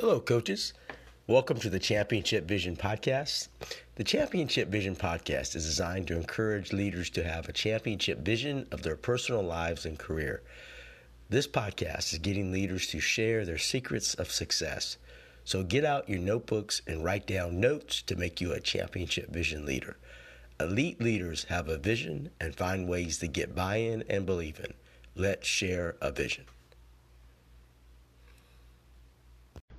Hello, coaches. Welcome to the Championship Vision Podcast. The Championship Vision Podcast is designed to encourage leaders to have a championship vision of their personal lives and career. This podcast is getting leaders to share their secrets of success. So get out your notebooks and write down notes to make you a championship vision leader. Elite leaders have a vision and find ways to get buy in and believe in. Let's share a vision.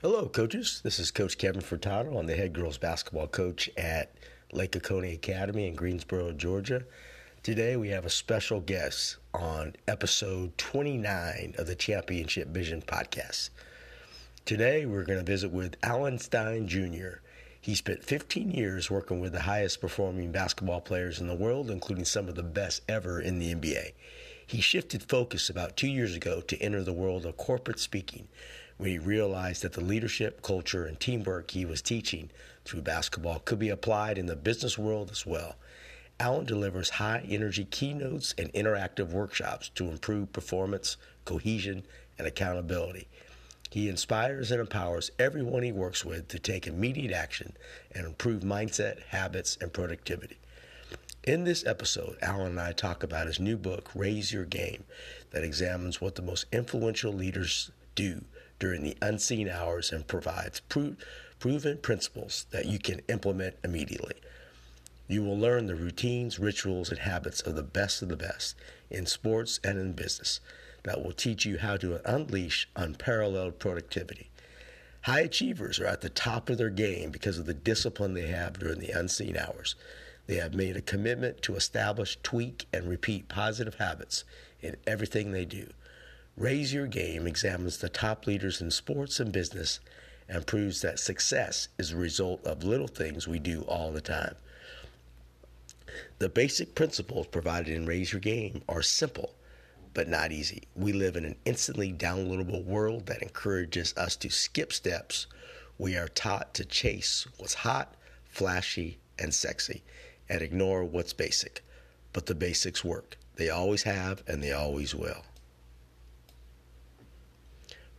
Hello, coaches. This is Coach Kevin Furtado. I'm the head girls basketball coach at Lake Oconee Academy in Greensboro, Georgia. Today we have a special guest on episode 29 of the Championship Vision podcast. Today we're going to visit with Alan Stein Jr. He spent 15 years working with the highest performing basketball players in the world, including some of the best ever in the NBA. He shifted focus about two years ago to enter the world of corporate speaking when he realized that the leadership, culture, and teamwork he was teaching through basketball could be applied in the business world as well. Alan delivers high energy keynotes and interactive workshops to improve performance, cohesion, and accountability. He inspires and empowers everyone he works with to take immediate action and improve mindset, habits, and productivity. In this episode, Alan and I talk about his new book, Raise Your Game, that examines what the most influential leaders do during the unseen hours and provides pro- proven principles that you can implement immediately. You will learn the routines, rituals, and habits of the best of the best in sports and in business that will teach you how to unleash unparalleled productivity. High achievers are at the top of their game because of the discipline they have during the unseen hours. They have made a commitment to establish, tweak, and repeat positive habits in everything they do. Raise Your Game examines the top leaders in sports and business and proves that success is a result of little things we do all the time. The basic principles provided in Raise Your Game are simple, but not easy. We live in an instantly downloadable world that encourages us to skip steps. We are taught to chase what's hot, flashy, and sexy and ignore what's basic. But the basics work. They always have and they always will.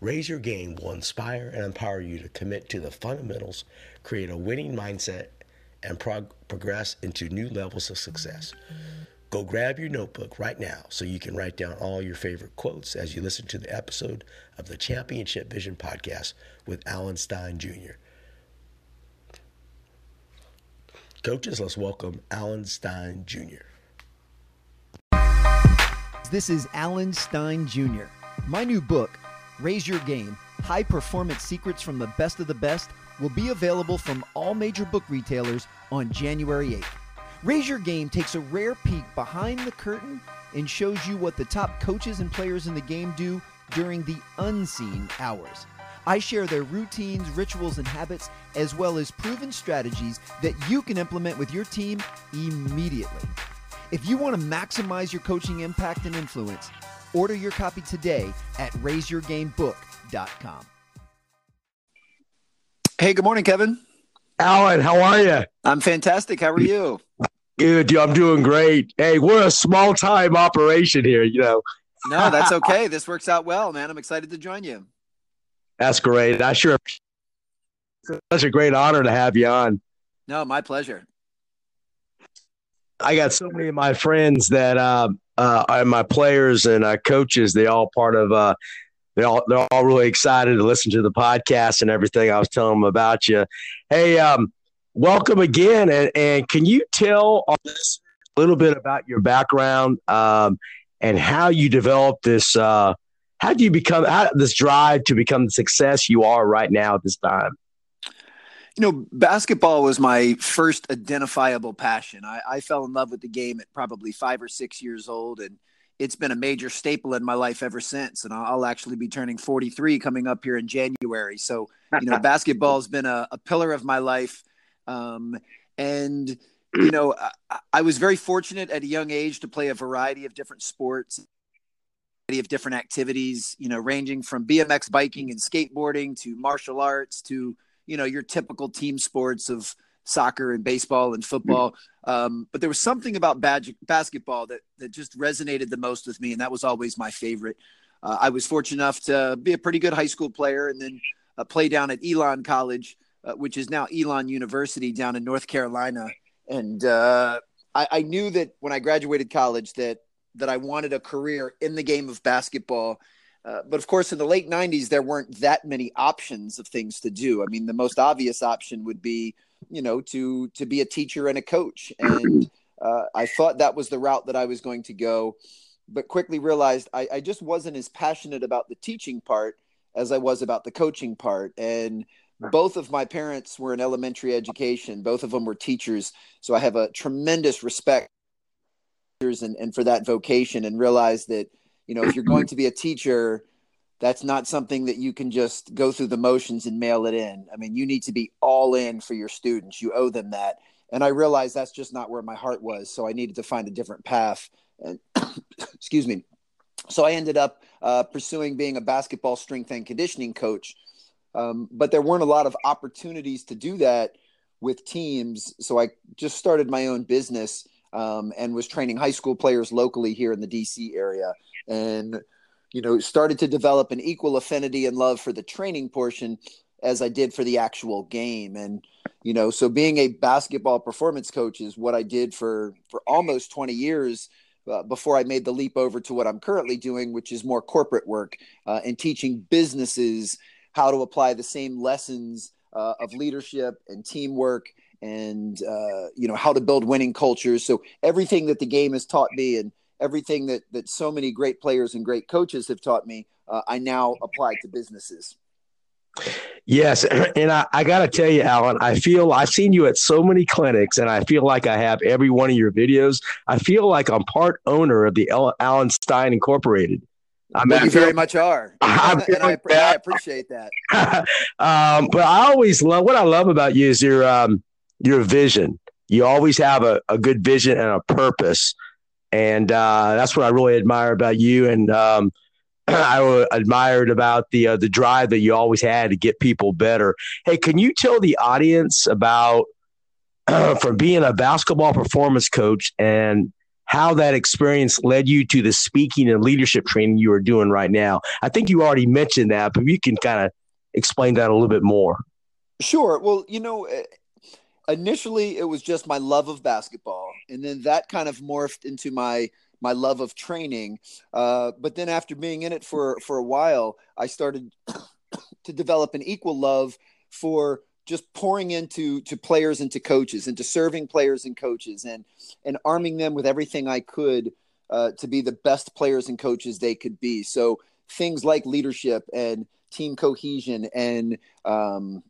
Raise Your Game will inspire and empower you to commit to the fundamentals, create a winning mindset, and prog- progress into new levels of success. Go grab your notebook right now so you can write down all your favorite quotes as you listen to the episode of the Championship Vision podcast with Alan Stein Jr. Coaches, let's welcome Alan Stein Jr. This is Alan Stein Jr. My new book, Raise Your Game High Performance Secrets from the Best of the Best will be available from all major book retailers on January 8th. Raise Your Game takes a rare peek behind the curtain and shows you what the top coaches and players in the game do during the unseen hours. I share their routines, rituals, and habits, as well as proven strategies that you can implement with your team immediately. If you want to maximize your coaching impact and influence, Order your copy today at raiseyourgamebook.com. Hey, good morning, Kevin. Alan, how are you? I'm fantastic. How are you? Good. I'm doing great. Hey, we're a small time operation here, you know. no, that's okay. This works out well, man. I'm excited to join you. That's great. I sure such a great honor to have you on. No, my pleasure. I got so many of my friends that uh, uh, my players and uh, coaches, they all part of. Uh, they all they're all really excited to listen to the podcast and everything I was telling them about you. Hey, um, welcome again, and, and can you tell us a little bit about your background um, and how you developed this? Uh, how do you become how, this drive to become the success you are right now at this time? You know, basketball was my first identifiable passion. I, I, fell in love with the game at probably five or six years old, and it's been a major staple in my life ever since. And I'll actually be turning 43 coming up here in January. So, you know, basketball has been a, a, pillar of my life. Um, and, you know, I, I, was very fortunate at a young age to play a variety of different sports, variety of different activities, you know, ranging from BMX biking and skateboarding to martial arts to, you know, your typical team sports of, soccer and baseball and football. Um, but there was something about bad- basketball that, that just resonated the most with me, and that was always my favorite. Uh, I was fortunate enough to be a pretty good high school player and then uh, play down at Elon College, uh, which is now Elon University down in North Carolina. And uh, I, I knew that when I graduated college that that I wanted a career in the game of basketball. Uh, but of course, in the late 90s, there weren't that many options of things to do. I mean, the most obvious option would be you know, to to be a teacher and a coach. And uh, I thought that was the route that I was going to go, but quickly realized I, I just wasn't as passionate about the teaching part as I was about the coaching part. And both of my parents were in elementary education. Both of them were teachers, so I have a tremendous respect and, and for that vocation. And realized that you know if you're going to be a teacher that's not something that you can just go through the motions and mail it in. I mean, you need to be all in for your students. You owe them that. And I realized that's just not where my heart was. So I needed to find a different path. And excuse me. So I ended up uh, pursuing being a basketball strength and conditioning coach. Um, but there weren't a lot of opportunities to do that with teams. So I just started my own business um, and was training high school players locally here in the DC area. And you know, started to develop an equal affinity and love for the training portion as I did for the actual game. And, you know, so being a basketball performance coach is what I did for, for almost 20 years uh, before I made the leap over to what I'm currently doing, which is more corporate work uh, and teaching businesses how to apply the same lessons uh, of leadership and teamwork and, uh, you know, how to build winning cultures. So everything that the game has taught me and, everything that that so many great players and great coaches have taught me, uh, I now apply to businesses. Yes, and I, I got to tell you, Alan, I feel I've seen you at so many clinics, and I feel like I have every one of your videos. I feel like I'm part owner of the Alan Stein Incorporated. I mean, well, you very much are, and I, I, appreciate that. um, but I always love what I love about you is your um, your vision. You always have a, a good vision and a purpose and uh, that's what I really admire about you. And um, I admired about the uh, the drive that you always had to get people better. Hey, can you tell the audience about from being a basketball performance coach and how that experience led you to the speaking and leadership training you are doing right now? I think you already mentioned that, but you can kind of explain that a little bit more. Sure. Well, you know, eh, initially it was just my love of basketball and then that kind of morphed into my my love of training. Uh, but then after being in it for for a while i started to develop an equal love for just pouring into to players and to coaches and to serving players and coaches and and arming them with everything i could uh, to be the best players and coaches they could be. So things like leadership and team cohesion and um,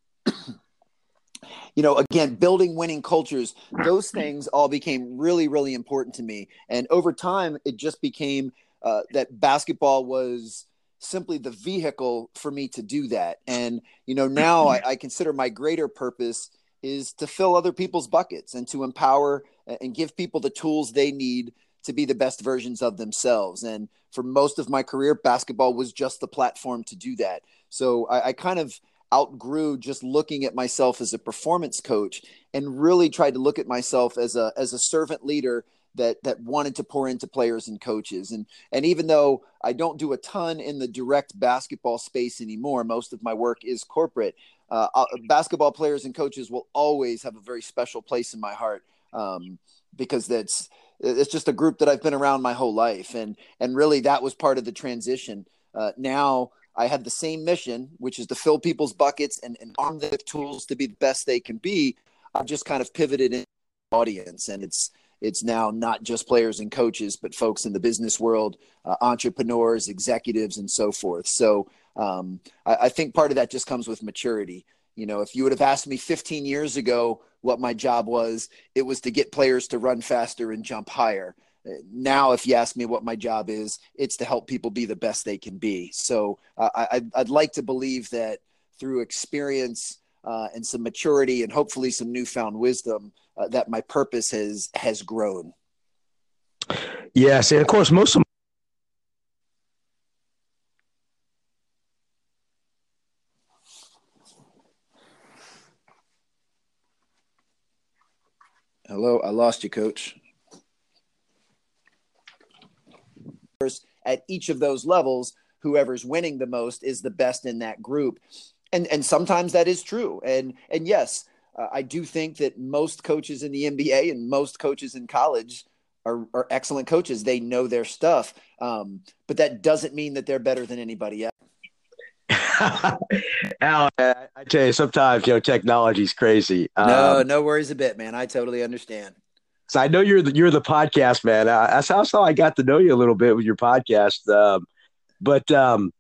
you know again building winning cultures those things all became really really important to me. And over time it just became uh, that basketball was simply the vehicle for me to do that. And you know now I, I consider my greater purpose is to fill other people's buckets and to empower and give people the tools they need to be the best versions of themselves. And for most of my career basketball was just the platform to do that. So I, I kind of outgrew just looking at myself as a performance coach and really tried to look at myself as a as a servant leader that that wanted to pour into players and coaches. And and even though I don't do a ton in the direct basketball space anymore most of my work is corporate uh, uh basketball players and coaches will always have a very special place in my heart um, because that's it's just a group that I've been around my whole life. And and really that was part of the transition. Uh, now I had the same mission, which is to fill people's buckets and, and arm them with tools to be the best they can be. I've just kind of pivoted in audience, and it's it's now not just players and coaches, but folks in the business world, uh, entrepreneurs, executives, and so forth. So um, I, I think part of that just comes with maturity. You know, if you would have asked me 15 years ago what my job was, it was to get players to run faster and jump higher. Now, if you ask me what my job is, it's to help people be the best they can be. So uh, I, I'd like to believe that through experience uh, and some maturity and hopefully some newfound wisdom, uh, that my purpose has has grown. Yes, and of course, most of Hello, I lost you, coach. At each of those levels, whoever's winning the most is the best in that group. And and sometimes that is true. And and yes, uh, I do think that most coaches in the NBA and most coaches in college are, are excellent coaches. They know their stuff. Um, but that doesn't mean that they're better than anybody else. Al, I tell you, sometimes you know technology's crazy. No, um, no worries a bit, man. I totally understand. So I know you're the you're the podcast man. Uh, that's how, how I got to know you a little bit with your podcast. Um, but um,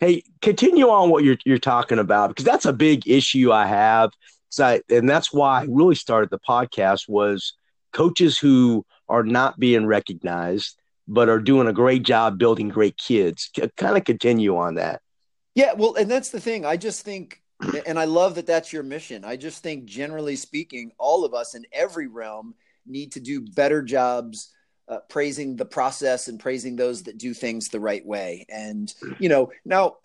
hey, continue on what you're you're talking about because that's a big issue I have. So I, and that's why I really started the podcast was coaches who are not being recognized but are doing a great job building great kids. Kind of continue on that. Yeah, well, and that's the thing. I just think, and I love that that's your mission. I just think, generally speaking, all of us in every realm need to do better jobs uh, praising the process and praising those that do things the right way. And, you know, now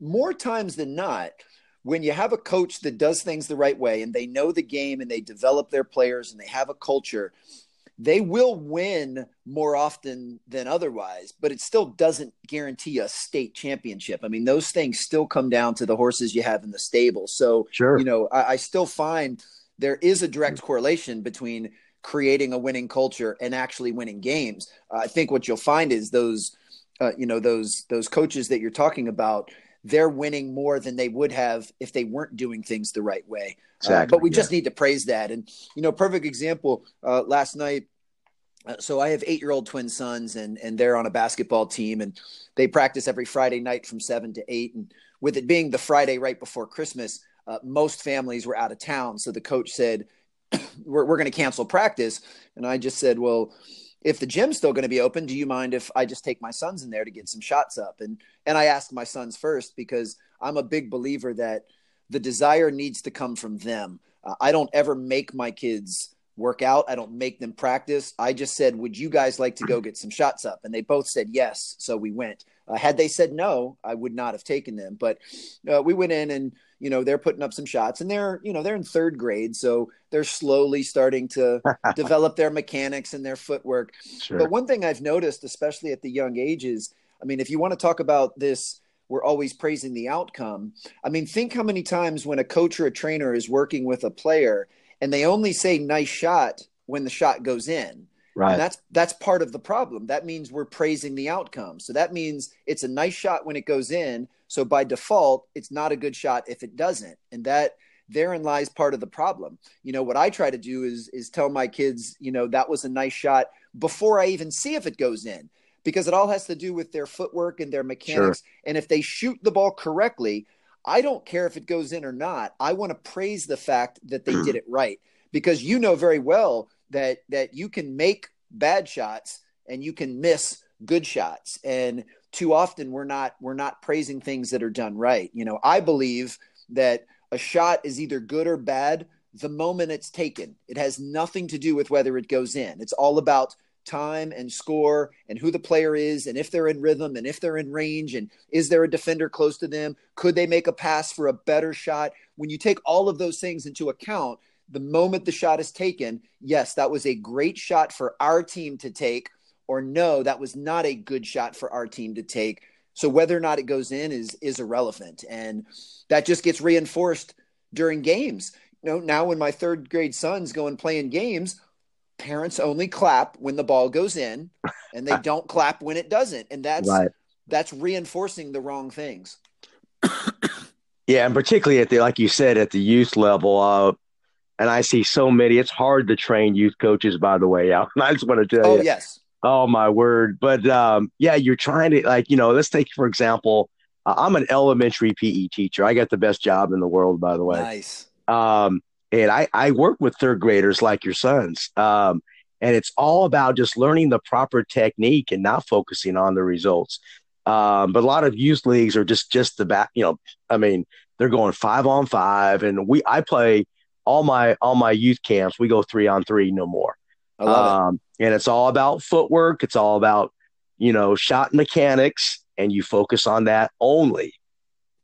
more times than not, when you have a coach that does things the right way and they know the game and they develop their players and they have a culture, they will win more often than otherwise, but it still doesn't guarantee a state championship. I mean, those things still come down to the horses you have in the stable. So, sure. you know, I, I still find there is a direct correlation between creating a winning culture and actually winning games. Uh, I think what you'll find is those, uh, you know, those those coaches that you're talking about, they're winning more than they would have if they weren't doing things the right way. Exactly, uh, but we yeah. just need to praise that. And you know, perfect example. Uh, last night, uh, so I have eight-year-old twin sons, and and they're on a basketball team, and they practice every Friday night from seven to eight. And with it being the Friday right before Christmas, uh, most families were out of town, so the coach said, "We're we're going to cancel practice." And I just said, "Well." if the gym's still going to be open, do you mind if I just take my sons in there to get some shots up? And and I asked my sons first because I'm a big believer that the desire needs to come from them. Uh, I don't ever make my kids work out. I don't make them practice. I just said, "Would you guys like to go get some shots up?" And they both said yes, so we went. Uh, had they said no, I would not have taken them. But uh, we went in and you know they're putting up some shots and they're you know they're in third grade so they're slowly starting to develop their mechanics and their footwork sure. but one thing i've noticed especially at the young ages i mean if you want to talk about this we're always praising the outcome i mean think how many times when a coach or a trainer is working with a player and they only say nice shot when the shot goes in Right. And that's that's part of the problem. That means we're praising the outcome. So that means it's a nice shot when it goes in. So by default, it's not a good shot if it doesn't. And that therein lies part of the problem. You know, what I try to do is is tell my kids, you know, that was a nice shot before I even see if it goes in. Because it all has to do with their footwork and their mechanics. Sure. And if they shoot the ball correctly, I don't care if it goes in or not. I want to praise the fact that they did it right. Because you know very well that that you can make bad shots and you can miss good shots and too often we're not we're not praising things that are done right. You know i believe that a shot is either good or bad the moment it's taken. It has nothing to do with whether it goes in. It's all about time and score and who the player is and if they're in rhythm and if they're in range and is there a defender close to them? Could they make a pass for a better shot? When you take all of those things into account the moment the shot is taken, yes, that was a great shot for our team to take, or no, that was not a good shot for our team to take. So whether or not it goes in is is irrelevant, and that just gets reinforced during games. You know, now when my third grade sons go and play in games, parents only clap when the ball goes in, and they don't clap when it doesn't, and that's right. that's reinforcing the wrong things. yeah, and particularly at the like you said at the youth level, uh, and I see so many. It's hard to train youth coaches, by the way. Out, I just want to tell oh, you. Oh yes. Oh my word! But um, yeah, you're trying to like you know. Let's take for example. Uh, I'm an elementary PE teacher. I got the best job in the world, by the way. Nice. Um, and I I work with third graders like your sons. Um, And it's all about just learning the proper technique and not focusing on the results. Um, but a lot of youth leagues are just just the back. You know, I mean, they're going five on five, and we I play all my all my youth camps. We go three on three, no more. I love um, it. And it's all about footwork. It's all about you know shot mechanics, and you focus on that only.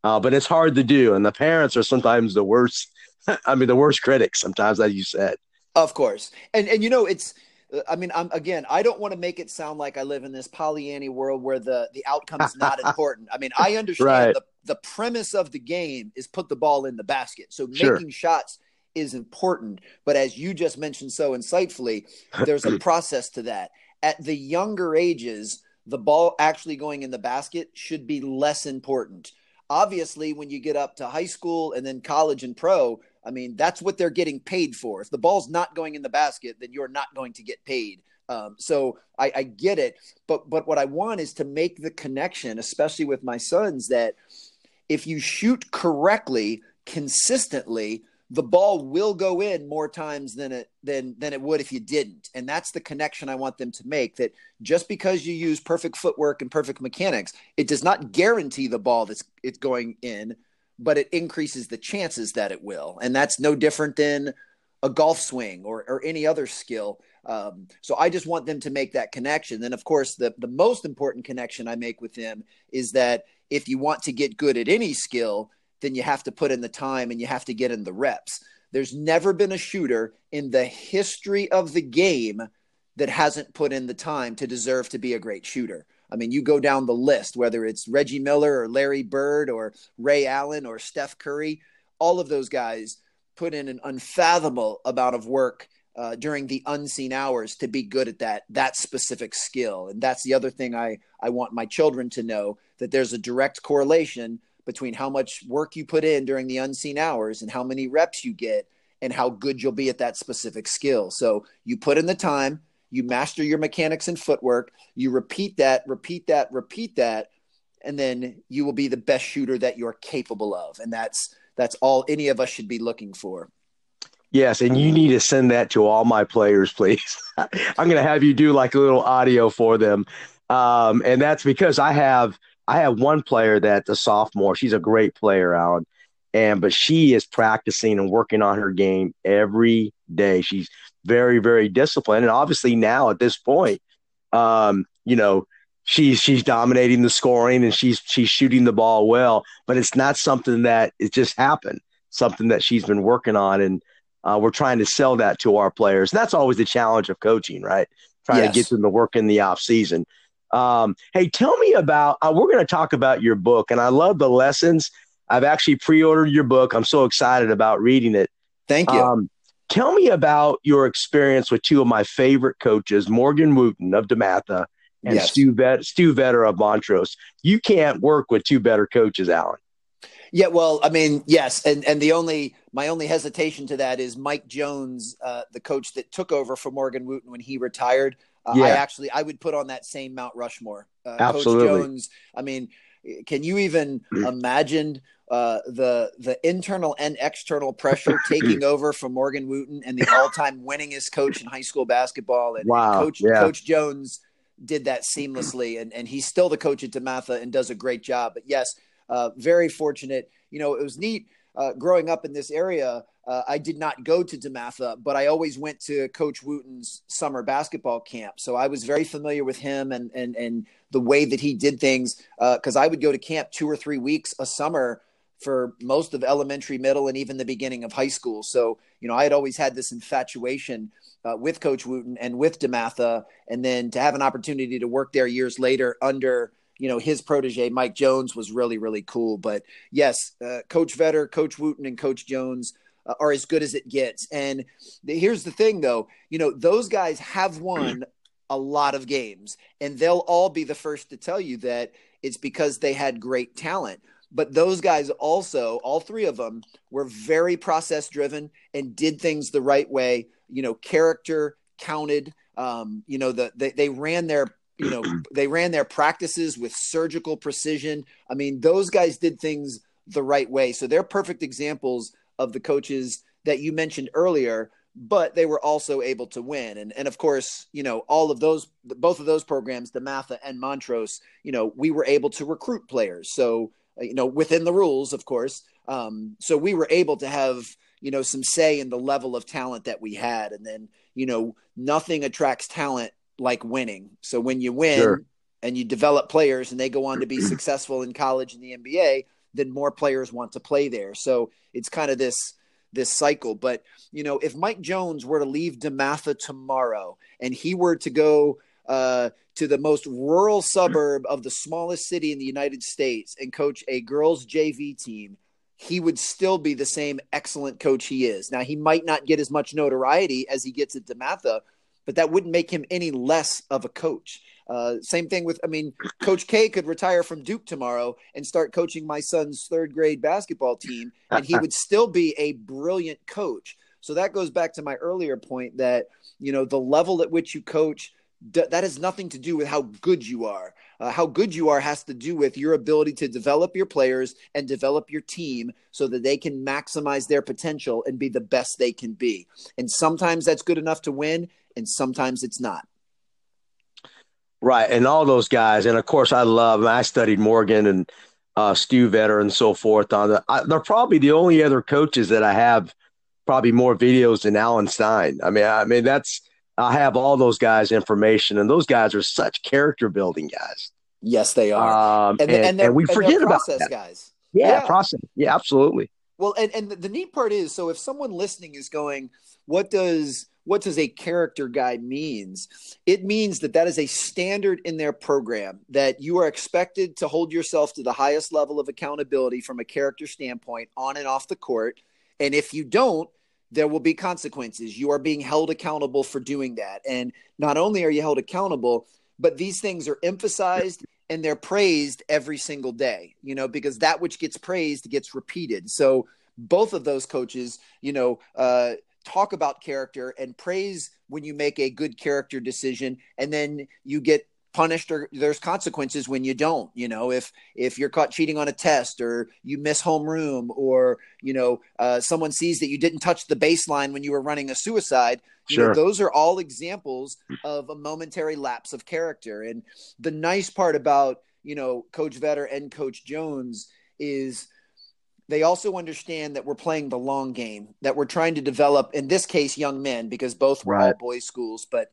Uh, but it's hard to do, and the parents are sometimes the worst. I mean, the worst critics sometimes, as you said. Of course, and and you know it's I mean, I'm again, I don't want to make it sound like I live in this Pollyanny world where the the outcome is not important. I mean, I understand right. the the premise of the game is put the ball in the basket. So sure. making shots is important, but as you just mentioned so insightfully, there's a process to that. At the younger ages, the ball actually going in the basket should be less important. Obviously, when you get up to high school and then college and pro, I mean, that's what they're getting paid for. If the ball's not going in the basket, then you're not going to get paid. Um, so I, I get it, but but what I want is to make the connection, especially with my sons, that if you shoot correctly, consistently, the ball will go in more times than it than than it would if you didn't and that's the connection i want them to make that just because you use perfect footwork and perfect mechanics it does not guarantee the ball that's it's going in but it increases the chances that it will. And that's no different than a golf swing or, or any other skill. Um, so I just want them to make that connection. Then, of course, the, the most important connection I make with them is that if you want to get good at any skill, then you have to put in the time and you have to get in the reps. There's never been a shooter in the history of the game that hasn't put in the time to deserve to be a great shooter. I mean, you go down the list, whether it's Reggie Miller or Larry Bird or Ray Allen or Steph Curry, all of those guys put in an unfathomable amount of work uh, during the unseen hours to be good at that that specific skill. And that's the other thing I I want my children to know that there's a direct correlation between how much work you put in during the unseen hours and how many reps you get and how good you'll be at that specific skill. So you put in the time, you master your mechanics and footwork, you repeat that, repeat that, repeat that, and then you will be the best shooter that you're capable of. And that's that's all any of us should be looking for. Yes, and you need to send that to all my players, please. I'm going to have you do like a little audio for them, um, and that's because I have I have one player that's a sophomore. She's a great player, Alan, and but she is practicing and working on her game every day. She's very, very disciplined. And obviously now at this point, um, you know, she's she's dominating the scoring and she's she's shooting the ball well, but it's not something that it just happened. Something that she's been working on, and uh, we're trying to sell that to our players. And that's always the challenge of coaching, right? Trying yes. to get them to work in the off season. Um, hey, tell me about. Uh, we're going to talk about your book, and I love the lessons. I've actually pre-ordered your book. I'm so excited about reading it. Thank you. Um, Tell me about your experience with two of my favorite coaches, Morgan Wootten of DeMatha and yes. Stu, Vet- Stu Vetter of Montrose. You can't work with two better coaches, Alan. Yeah, well, I mean, yes, and and the only my only hesitation to that is Mike Jones, uh, the coach that took over for Morgan Wootten when he retired. Uh, yeah. I actually I would put on that same Mount Rushmore. Uh, Absolutely. Coach Jones. I mean, can you even imagine uh, the the internal and external pressure taking over from Morgan Wootten and the all-time winningest coach in high school basketball. And, wow. Coach yeah. Coach Jones did that seamlessly, and and he's still the coach at DeMatha and does a great job. But yes, uh, very fortunate. You know, it was neat uh, growing up in this area. Uh, I did not go to DeMatha, but I always went to Coach Wootten's summer basketball camp. So I was very familiar with him and and and the way that he did things. Because uh, I would go to camp two or three weeks a summer for most of elementary, middle, and even the beginning of high school. So, you know, I had always had this infatuation uh, with Coach Wootten and with DeMatha, and then to have an opportunity to work there years later under, you know, his protege Mike Jones was really, really cool. But yes, uh, Coach Vetter, Coach Wootten, and Coach Jones uh, are as good as it gets. And the, here's the thing, though, you know, those guys have won a lot of games, and they'll all be the first to tell you that it's because they had great talent but those guys also, all three of them, were very process driven and did things the right way. You know, character counted. Um, you know, the they, they ran their you know they ran their practices with surgical precision. I mean, those guys did things the right way. So they're perfect examples of the coaches that you mentioned earlier but they were also able to win. And and of course, you know, all of those both of those programs, DeMatha and Montrose, you know, we were able to recruit players. So, uh, you know, within the rules, of course. Um, so we were able to have, you know, some say in the level of talent that we had. And then, you know, nothing attracts talent like winning. So when you win sure. and you develop players and they go on to be successful in college and the NBA, then more players want to play there. So it's kind of this this cycle. But you know, if Mike Jones were to leave DeMatha tomorrow and he were to go uh, to the most rural suburb of the smallest city in the United States and coach a girls JV team, he would still be the same excellent coach he is. Now he might not get as much notoriety as he gets at DeMatha, but that wouldn't make him any less of a coach. Uh, same thing with, I mean, Coach K could retire from Duke tomorrow and start coaching my son's third grade basketball team, and he would still be a brilliant coach. So that goes back to my earlier point that, you know, the level at which you coach, that has nothing to do with how good you are. Uh, how good you are has to do with your ability to develop your players and develop your team so that they can maximize their potential and be the best they can be. And sometimes that's good enough to win, and sometimes it's not. Right, and all those guys, and of course, I love. I studied Morgan and uh, Stu Vetter and so forth. On the, I, they're probably the only other coaches that I have probably more videos than Alan Stein. I mean, I mean that's I have all those guys' information, and those guys are such character building guys. Yes, they are, um, and, and, and, we forget about that. guys. Yeah, yeah, process. Yeah, absolutely. Well, and and the neat part is, so if someone listening is going, "What does what does a character guide means? It means that that is a standard in their program that you are expected to hold yourself to the highest level of accountability from a character standpoint on and off the court. And if you don't there will be consequences. You are being held accountable for doing that. And not only are you held accountable but these things are emphasized and they're praised every single day you know because that which gets praised gets repeated. So both of those coaches you know uh, talk about character and praise when you make a good character decision and then you get punished or there's consequences when you don't you know if if you're caught cheating on a test or you miss homeroom or you know uh, someone sees that you didn't touch the baseline when you were running a suicide sure. Know, those are all examples of a momentary lapse of character and the nice part about you know coach vetter and coach jones is they also understand that we're playing the long game, that we're trying to develop, in this case, young men, because both were right. all boys' schools, but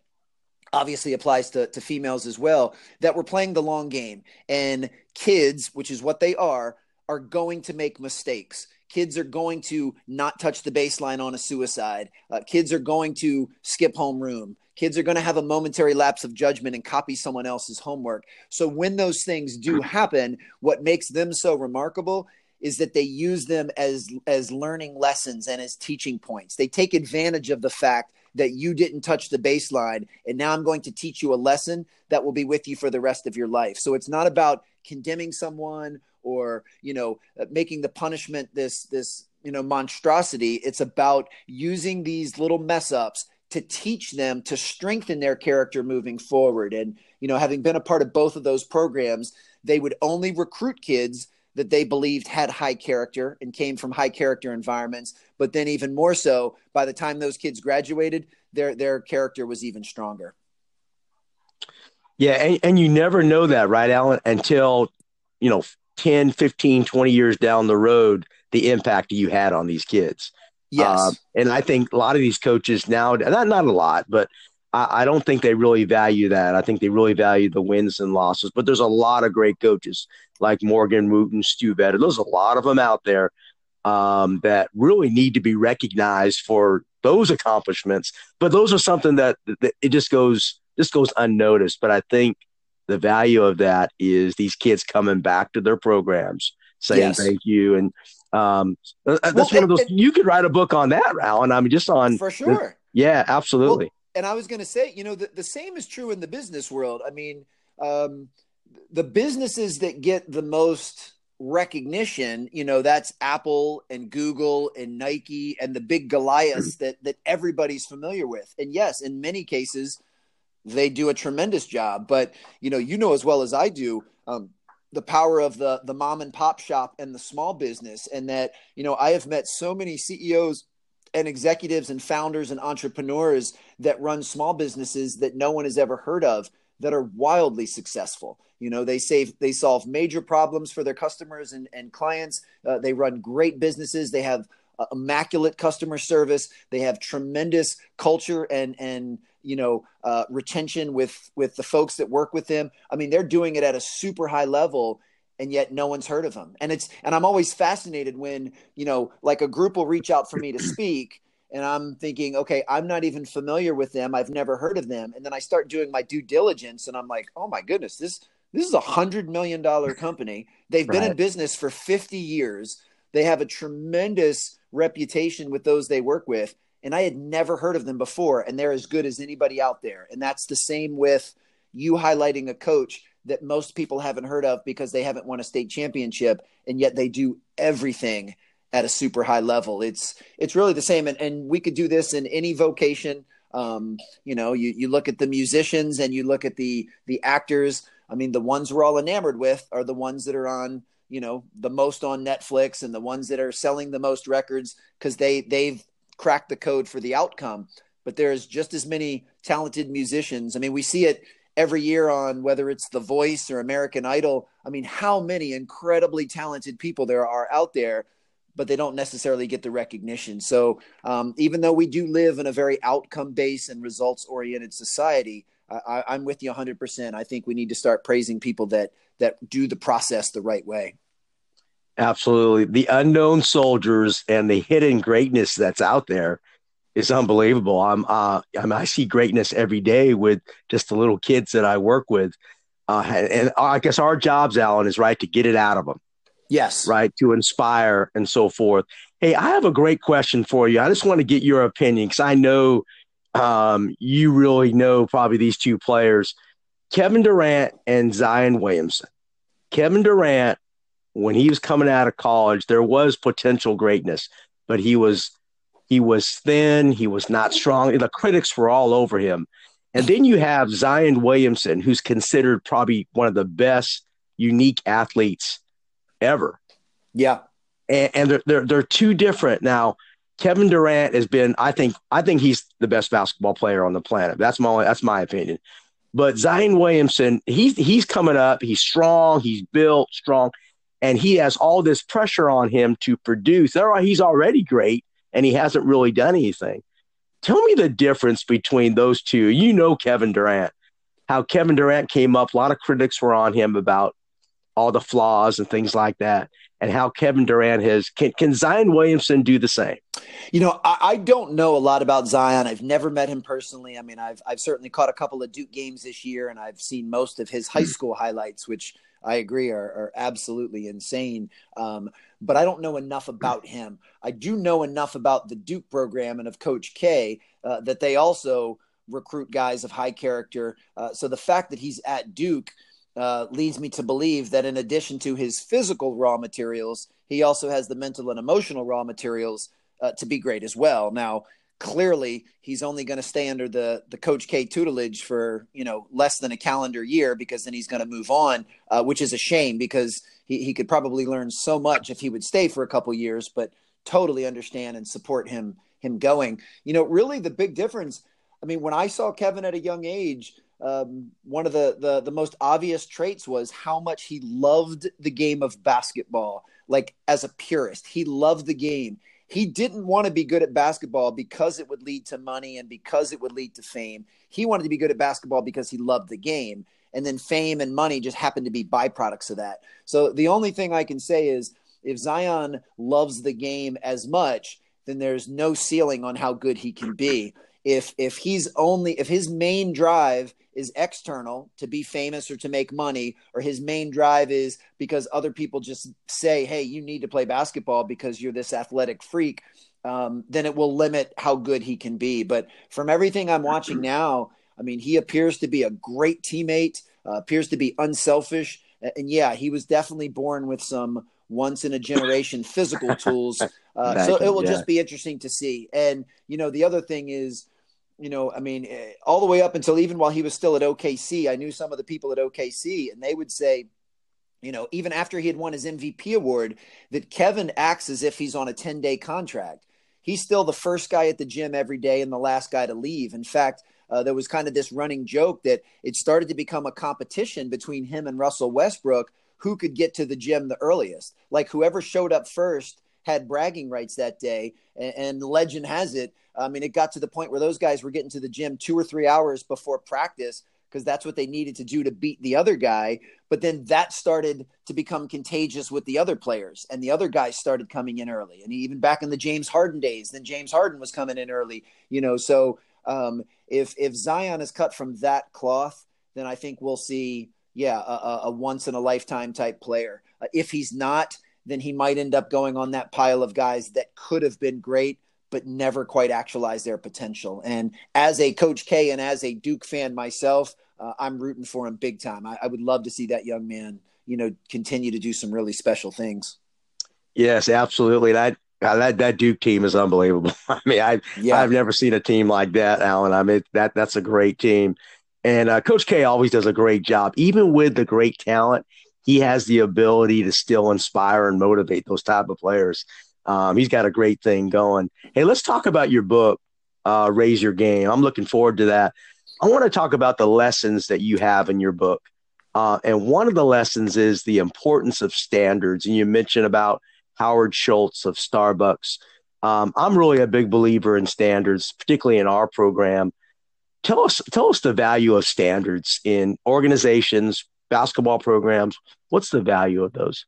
obviously applies to, to females as well, that we're playing the long game. And kids, which is what they are, are going to make mistakes. Kids are going to not touch the baseline on a suicide. Uh, kids are going to skip homeroom. Kids are going to have a momentary lapse of judgment and copy someone else's homework. So when those things do happen, what makes them so remarkable is that they use them as as learning lessons and as teaching points. They take advantage of the fact that you didn't touch the baseline and now I'm going to teach you a lesson that will be with you for the rest of your life. So it's not about condemning someone or, you know, uh, making the punishment this this, you know, monstrosity. It's about using these little mess ups to teach them to strengthen their character moving forward. And, you know, having been a part of both of those programs, they would only recruit kids that they believed had high character and came from high character environments. But then, even more so, by the time those kids graduated, their their character was even stronger. Yeah, and, and you never know that, right, Alan, until you know 10, 15, 20 years down the road, the impact you had on these kids. Yes. Uh, and I think a lot of these coaches now, not, not a lot, but I, I, don't think they really value that. I think they really value the wins and losses. But there's a lot of great coaches like Morgan Wootten, Stu Vetter. There's a lot of them out there um, that really need to be recognized for those accomplishments. But those are something that, that it just goes just goes unnoticed. But I think the value of that is these kids coming back to their programs saying yes. thank you and um, uh, that's well, one of those. It, you could write a book on that, Alan. I mean, just on for sure. The, yeah, absolutely. Well, and I was going to say, you know, the, the same is true in the business world. I mean, um, the businesses that get the most recognition, you know, that's Apple and Google and Nike and the big Goliaths that that everybody's familiar with. And yes, in many cases, they do a tremendous job. But you know, you know as well as I do. Um, the power of the the mom and pop shop and the small business and that you know i have met so many ceos and executives and founders and entrepreneurs that run small businesses that no one has ever heard of that are wildly successful. You know, they save, they solve major problems for their customers and, and clients. Uh, they run great businesses. They have uh, immaculate customer service. They have tremendous culture and and you know uh, retention with with the folks that work with them. I mean, they're doing it at a super high level, and yet no one's heard of them. And it's and I'm always fascinated when you know like a group will reach out for me to speak. And I'm thinking, okay, I'm not even familiar with them. I've never heard of them. And then I start doing my due diligence, and I'm like, oh my goodness, this this is a hundred million dollar company. They've been in business for 50 years. They have a tremendous reputation with those they work with. And I had never heard of them before, and they're as good as anybody out there. And that's the same with you highlighting a coach that most people haven't heard of because they haven't won a state championship, and yet they do everything at a super high level. It's it's really the same, and, and we could do this in any vocation. Um, you know, you, you look at the musicians and you look at the the actors. I mean, the ones we're all enamored with are the ones that are on you know the most on Netflix and the ones that are selling the most records because they they've cracked the code for the outcome. But there's just as many talented musicians. I mean, we see it every year on whether it's The Voice or American Idol. I mean, how many incredibly talented people there are out there, but they don't necessarily get the recognition. So um, even though we do live in a very outcome based and results oriented society, I, I'm with you 100%. I think we need to start praising people that that do the process the right way. Absolutely. The unknown soldiers and the hidden greatness that's out there is unbelievable. I'm, uh, I, mean, I see greatness every day with just the little kids that I work with. Uh, and, and I guess our jobs, Alan, is right to get it out of them. Yes. Right. To inspire and so forth. Hey, I have a great question for you. I just want to get your opinion because I know um, you really know probably these two players, Kevin Durant and Zion Williamson. Kevin Durant when he was coming out of college, there was potential greatness, but he was he was thin, he was not strong. The critics were all over him. And then you have Zion Williamson, who's considered probably one of the best unique athletes ever. Yeah. And, and they're, they're, they're two different. Now, Kevin Durant has been, I think, I think he's the best basketball player on the planet. That's my, that's my opinion. But Zion Williamson, he's, he's coming up. He's strong. He's built strong and he has all this pressure on him to produce. He's already great and he hasn't really done anything. Tell me the difference between those two. You know Kevin Durant, how Kevin Durant came up. A lot of critics were on him about all the flaws and things like that, and how Kevin Durant has. Can, can Zion Williamson do the same? You know, I, I, don't know a lot about Zion. I've never met him personally. I mean, I've I've certainly caught a couple of Duke games this year, and I've seen most of his high hmm. school highlights, which I agree are, are absolutely insane. Um, but I don't know enough about him. I do know enough about the Duke program and of Coach K uh, that they also recruit guys of high character. Uh, so the fact that he's at Duke uh, leads me to believe that in addition to his physical raw materials, he also has the mental and emotional raw materials uh, to be great as well. Now, clearly he's only going to stay under the the coach K tutelage for you know less than a calendar year because then he's going to move on, uh, which is a shame because he, he could probably learn so much if he would stay for a couple years. But totally understand and support him him going. You know, really the big difference. I mean, when I saw Kevin at a young age, um, one of the, the the most obvious traits was how much he loved the game of basketball. Like as a purist, he loved the game he didn't want to be good at basketball because it would lead to money and because it would lead to fame. He wanted to be good at basketball because he loved the game. And then fame and money just happened to be byproducts of that. So the only thing I can say is if Zion loves the game as much, then there's no ceiling on how good he can be. If if he's only if his main drive is external to be famous or to make money, or his main drive is because other people just say, hey, you need to play basketball because you're this athletic freak, um, then it will limit how good he can be. But from everything I'm watching now, I mean, he appears to be a great teammate, uh, appears to be unselfish. And yeah, he was definitely born with some once in a generation physical tools. Uh, so it will yeah. just be interesting to see. And, you know, the other thing is, you know, I mean, eh, all the way up until even while he was still at OKC, I knew some of the people at OKC, and they would say, you know, even after he had won his MVP award, that Kevin acts as if he's on a 10 day contract. he's still the first guy at the gym every day and the last guy to leave. In fact, uh, there was kind of this running joke that it started to become a competition between him and Russell Westbrook who could get to the gym the earliest. Like whoever showed up first had bragging rights that day. And, and legend has it, I mean, it got to the point where those guys were getting to the gym two or three hours before practice because that's what they needed to do to beat the other guy. But then that started to become contagious with the other players, and the other guys started coming in early. And even back in the James Harden days, then James Harden was coming in early. You know, so um, if if Zion is cut from that cloth, then I think we'll see, yeah, a, a once in a lifetime type player. Uh, if he's not, then he might end up going on that pile of guys that could have been great but never quite actualize their potential. And as a Coach K and as a Duke fan myself, uh, I'm rooting for him big time. I, I, would love to see that young man, you know, continue to do some really special things. Yes, absolutely. That that that Duke team is unbelievable. I mean, I yeah. I've never seen a team like that, Alan. I mean, that that's a great team. And uh, Coach K always does a great job, even with the great talent. He has the ability to still inspire and motivate those type of players. Um, he's got a great thing going. Hey, let's talk about your book, uh, Raise Your Game. I'm looking forward to that. I want to talk about the lessons that you have in your book. Uh, and one of the lessons is the importance of standards. And you mentioned about Howard Schultz of Starbucks. Um, I'm really a big believer in standards, particularly in our program. Tell us, tell us the value of standards in organizations, basketball programs. What's the value of those?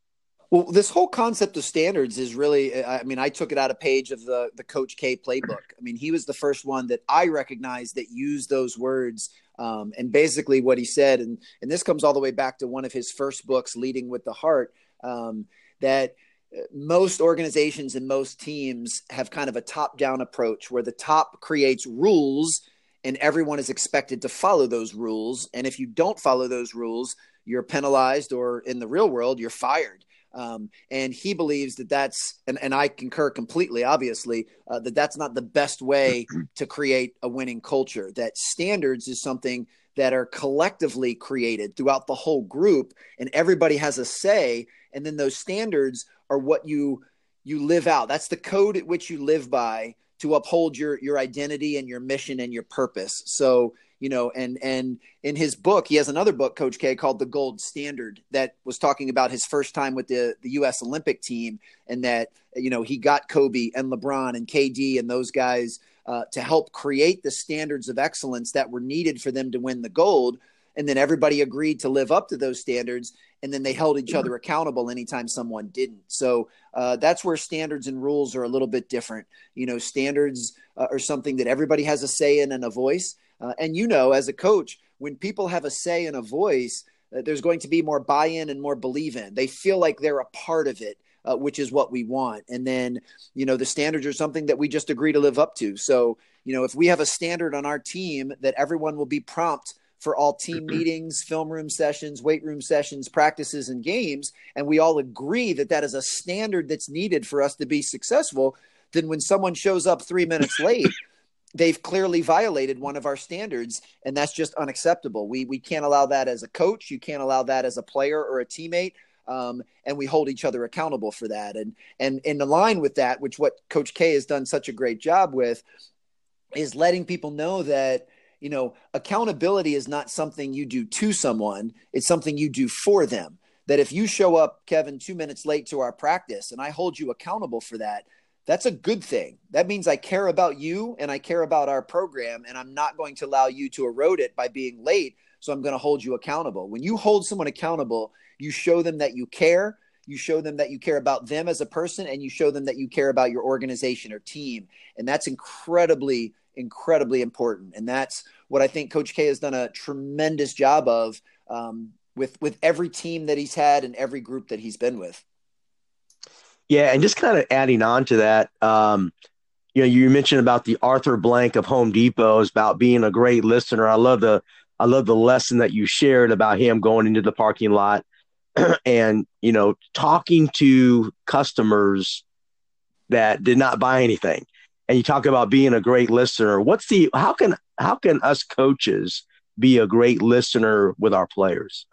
Well, this whole concept of standards is really, I mean, I took it out a page of the, the Coach K playbook. I mean, he was the first one that I recognized that used those words. Um, and basically, what he said, and, and this comes all the way back to one of his first books, Leading with the Heart, um, that uh, most organizations and most teams have kind of a top down approach where the top creates rules and everyone is expected to follow those rules. And if you don't follow those rules, you're penalized, or in the real world, you're fired. Um, and he believes that that's, and, and I concur completely, obviously, uh, that that's not the best way to create a winning culture. That standards is something that are collectively created throughout the whole group, and everybody has a say. And then those standards are what you you live out. That's the code at which you live by to uphold your your identity and your mission and your purpose. So you know and and in his book he has another book coach k called the gold standard that was talking about his first time with the the us olympic team and that you know he got kobe and lebron and kd and those guys uh, to help create the standards of excellence that were needed for them to win the gold. And then everybody agreed to live up to those standards and then they held each other accountable anytime someone didn't. So uh, that's where standards and rules are a little bit different. You know standards uh, are something that everybody has a say in and a voice uh, and you know, as a coach, when people have a say and a voice, uh, there's going to be more buy in and more believe in. They feel like they're a part of it. Uh, which is what we want. And then, you know, the standards are something that we just agree to live up to. So, you know, if we have a standard on our team that everyone will be prompt for all team mm-hmm. meetings, film room sessions, weight room sessions, practices, and games, and we all agree that that is a standard that's needed for us to be successful, then when someone shows up three minutes late, they've clearly violated one of our standards and that's just unacceptable. We we can't allow that as a coach. You can't allow that as a player or a teammate um, and we hold each other accountable for that. And and in line with that which what coach k has done such a great job with is letting people know that you know accountability is not something you do to someone. It's something you do for them. That if you show up kevin two minutes late to our practice and i hold you accountable for that that's a good thing. That means I care about you and I care about our program, and I'm not going to allow you to erode it by being late. So I'm going to hold you accountable. When you hold someone accountable, you show them that you care. You show them that you care about them as a person, and you show them that you care about your organization or team. And that's incredibly, incredibly important. And that's what I think Coach K has done a tremendous job of um, with with every team that he's had and every group that he's been with. Yeah, and just kind of adding on to that, um, you know, you mentioned about the Arthur Blank of Home Depot is about being a great listener. I love the I love the lesson that you shared about him going into the parking lot and you know talking to customers that did not buy anything. And you talk about being a great listener. What's the how can how can us coaches be a great listener with our players?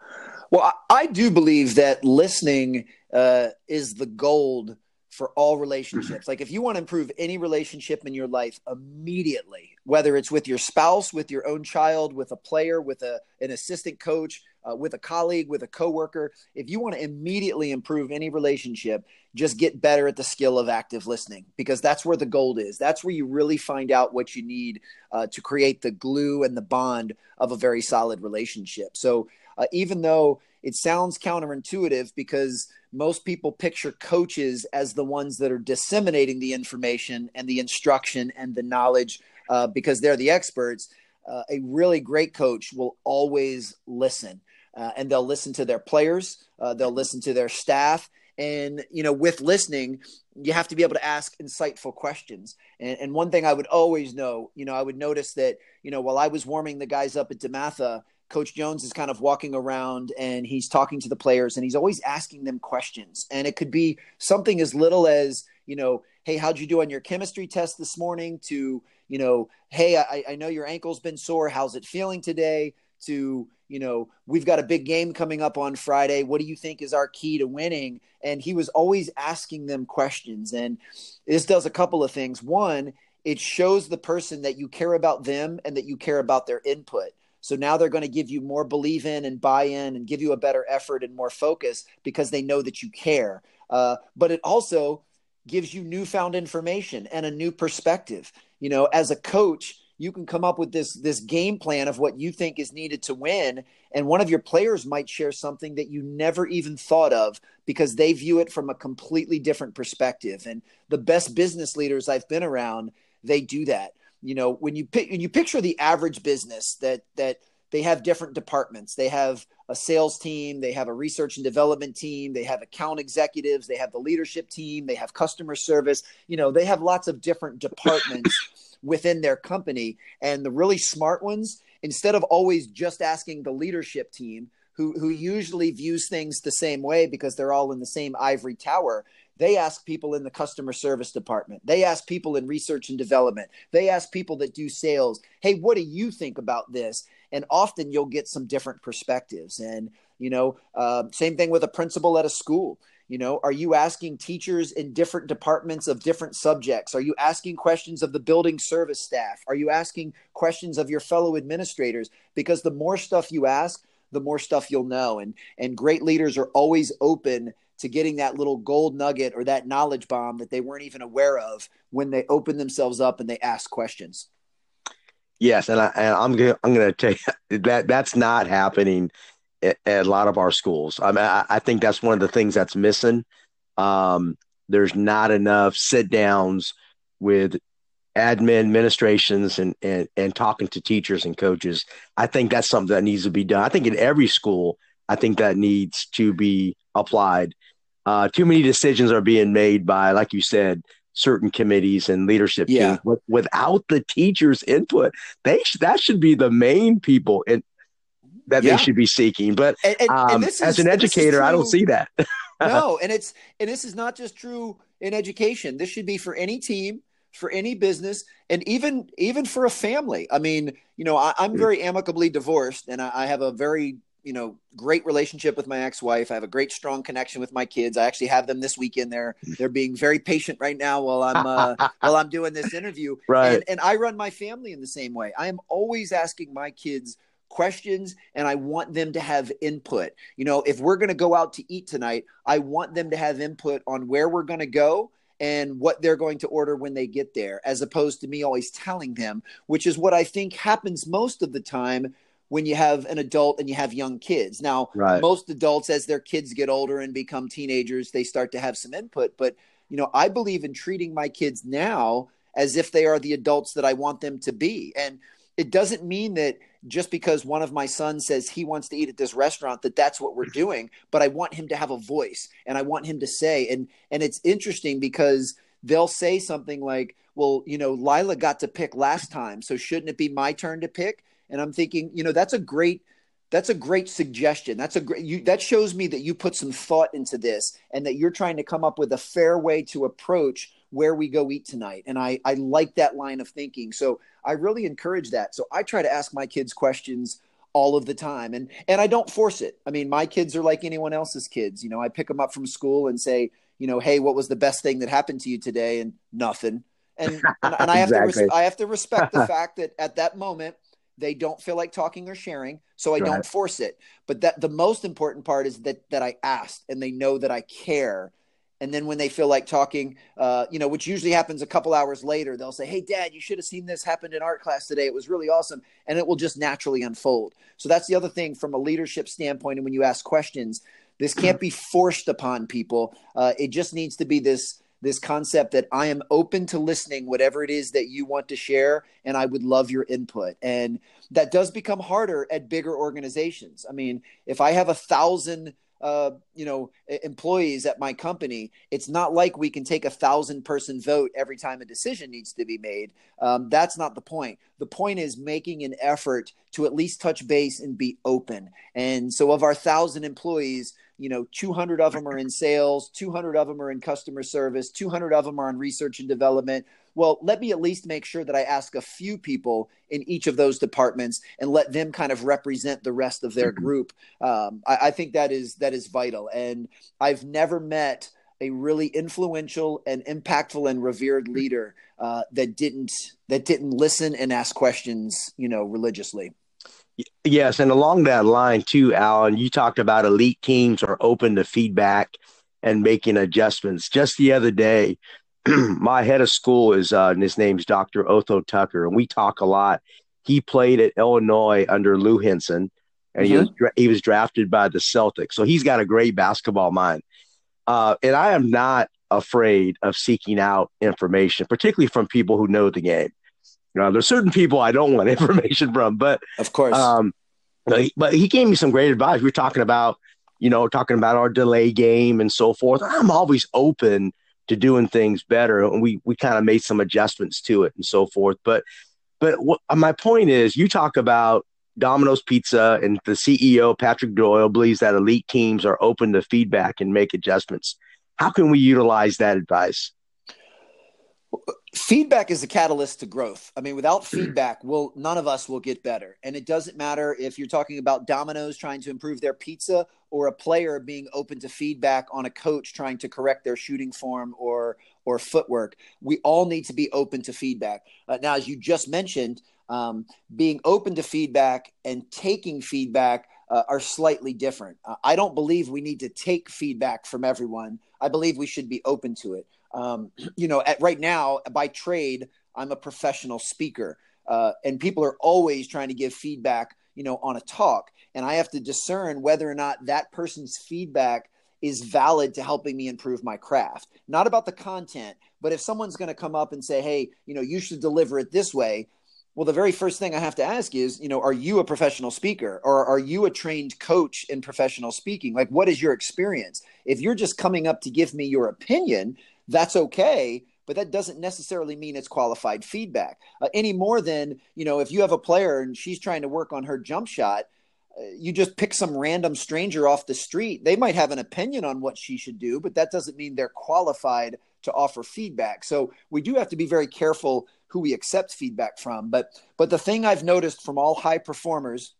Well, I do believe that listening uh, is the gold for all relationships. Like if you want to improve any relationship in your life immediately, whether it's with your spouse, with your own child, with a player, with a an assistant coach, uh, with a colleague, with a coworker, if you want to immediately improve any relationship, just get better at the skill of active listening because that's where the gold is. That's where you really find out what you need uh, to create the glue and the bond of a very solid relationship. So uh, even though it sounds counterintuitive because most people picture coaches as the ones that are disseminating the information and the instruction and the knowledge uh, because they're the experts. Uh, a really great coach will always listen. Uh, and they'll listen to their players, uh, they'll listen to their staff, and you know, with listening, you have to be able to ask insightful questions. And, and one thing I would always know, you know, I would notice that you know while I was warming the guys up at DeMatha, Coach Jones is kind of walking around and he's talking to the players and he's always asking them questions. And it could be something as little as, you know, hey, how'd you do on your chemistry test this morning? To, you know, hey, I, I know your ankle's been sore. How's it feeling today? To, you know, we've got a big game coming up on Friday. What do you think is our key to winning? And he was always asking them questions. And this does a couple of things. One, it shows the person that you care about them and that you care about their input. So now they're going to give you more believe in and buy in and give you a better effort and more focus because they know that you care. Uh, but it also gives you newfound information and a new perspective. You know, as a coach, you can come up with this this game plan of what you think is needed to win and one of your players might share something that you never even thought of because they view it from a completely different perspective and the best business leaders I've been around they do that you know when you pick when you picture the average business that that they have different departments. They have a sales team they have a research and development team they have account executives they have the leadership team they have customer service. You know they have lots of different departments within their company. And the really smart ones instead of always just asking the leadership team who who usually views things the same way because they're all in the same ivory tower they ask people in the customer service department. They ask people in research and development. They ask people that do sales, hey, what do you think about this? And often you'll get some different perspectives. And, you know, uh, same thing with a principal at a school. You know, are you asking teachers in different departments of different subjects? Are you asking questions of the building service staff? Are you asking questions of your fellow administrators? Because the more stuff you ask, the more stuff you'll know. And and great leaders are always open to getting that little gold nugget or that knowledge bomb that they weren't even aware of when they open themselves up and they ask questions. Yes, and, I, and I'm gonna I'm gonna tell you that that's not happening at, at a lot of our schools. I mean, I, I, think that's one of the things that's missing. Um, there's not enough sit downs with admin administrations and, and and talking to teachers and coaches. I think that's something that needs to be done. I think in every school, I think that needs to be applied. Uh, too many decisions are being made by, like you said, certain committees and leadership yeah. teams without the teachers' input. They sh- that should be the main people in, that yeah. they should be seeking. But and, and, um, and is, as an educator, I don't see that. no, and it's and this is not just true in education. This should be for any team, for any business, and even even for a family. I mean, you know, I, am mm. very amicably divorced, and I, I have a very you know great relationship with my ex-wife. I have a great strong connection with my kids. I actually have them this weekend. They're they're being very patient right now while i'm uh, while i'm doing this interview. Right. And, and i run my family in the same way. I am always asking my kids questions and I want them to have input. You know, if we're going to go out to eat tonight, I want them to have input on where we're going to go and what they're going to order when they get there, as opposed to me always telling them, which is what I think happens most of the time when you have an adult and you have young kids. Now, right. most adults, as their kids get older and become teenagers, they start to have some input. But, you know, I believe in treating my kids now as if they are the adults that I want them to be. And it doesn't mean that just because one of my sons says he wants to eat at this restaurant that that's what we're doing but i want him to have a voice and i want him to say and and it's interesting because they'll say something like well you know lila got to pick last time so shouldn't it be my turn to pick and I'm thinking, you know, that's a great that's a great suggestion. That's a great you, that shows me that you put some thought into this and that you're trying to come up with a fair way to approach where we go eat tonight. And I I like that line of thinking. So I really encourage that. So I try to ask my kids questions all of the time and and I don't force it. I mean, my kids are like anyone else's kids. You know, I pick them up from school and say, you know, hey, what was the best thing that happened to you today? And nothing. And and, and I have exactly. to res- I have to respect the fact that at that moment they don't feel like talking or sharing, so I right. don't force it. But that the most important part is that that I asked and they know that I care and then when they feel like talking, uh, you know, which usually happens a couple hours later, they'll say, "Hey, Dad, you should have seen this happen in art class today. It was really awesome," and it will just naturally unfold. So that's the other thing from a leadership standpoint. And when you ask questions, this can't be forced upon people. Uh, it just needs to be this this concept that I am open to listening, whatever it is that you want to share, and I would love your input. And that does become harder at bigger organizations. I mean, if I have a thousand uh, you know employees at my company it's not like we can take a thousand person vote every time a decision needs to be made um, that's not the point the point is making an effort to at least touch base and be open and so of our thousand employees you know 200 of them are in sales 200 of them are in customer service 200 of them are in research and development well, let me at least make sure that I ask a few people in each of those departments and let them kind of represent the rest of their mm-hmm. group. Um, I, I think that is that is vital. And I've never met a really influential and impactful and revered leader uh, that didn't that didn't listen and ask questions, you know, religiously. Yes, and along that line too, Alan, you talked about elite teams are open to feedback and making adjustments. Just the other day, my head of school is uh, and his name's Dr. Otho Tucker, and we talk a lot. He played at Illinois under Lou Henson, and mm-hmm. he was he was drafted by the Celtics, so he's got a great basketball mind. Uh, and I am not afraid of seeking out information, particularly from people who know the game. You there's certain people I don't want information from, but of course, um, but he gave me some great advice. We were talking about, you know, talking about our delay game and so forth. I'm always open to doing things better. And we we kind of made some adjustments to it and so forth. But but what, my point is, you talk about Domino's Pizza and the CEO Patrick Doyle believes that elite teams are open to feedback and make adjustments. How can we utilize that advice? Feedback is a catalyst to growth. I mean, without feedback, will none of us will get better. And it doesn't matter if you're talking about Domino's trying to improve their pizza or a player being open to feedback on a coach trying to correct their shooting form or or footwork. We all need to be open to feedback. Uh, now, as you just mentioned, um, being open to feedback and taking feedback uh, are slightly different. Uh, I don't believe we need to take feedback from everyone. I believe we should be open to it. Um, you know, at right now, by trade, I'm a professional speaker, uh, and people are always trying to give feedback, you know, on a talk, and I have to discern whether or not that person's feedback is valid to helping me improve my craft. Not about the content, but if someone's going to come up and say, "Hey, you know, you should deliver it this way," well, the very first thing I have to ask is, you know, are you a professional speaker or are you a trained coach in professional speaking? Like, what is your experience? If you're just coming up to give me your opinion, that's okay but that doesn't necessarily mean it's qualified feedback. Uh, any more than you know if you have a player and she's trying to work on her jump shot uh, you just pick some random stranger off the street. They might have an opinion on what she should do but that doesn't mean they're qualified to offer feedback. So we do have to be very careful who we accept feedback from. But but the thing i've noticed from all high performers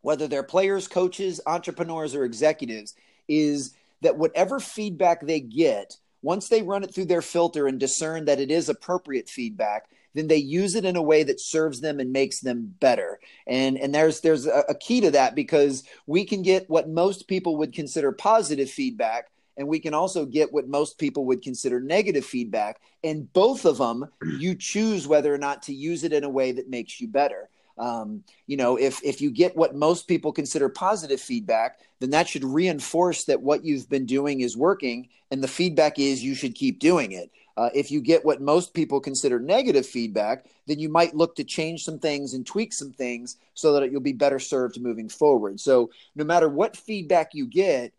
whether they're players coaches entrepreneurs or executives is that whatever feedback they get once they run it through their filter and discern that it is appropriate feedback, then they use it in a way that serves them and makes them better. And and there's there's a, a key to that because we can get what most people would consider positive feedback and we can also get what most people would consider negative feedback and both of them you choose whether or not to use it in a way that makes you better um, you know, if if you get what most people consider positive feedback, then that should reinforce that what you've been doing is working, and the feedback is you should keep doing it. Uh, if you get what most people consider negative feedback, then you might look to change some things and tweak some things so that you'll be better served moving forward. So, no matter what feedback you get,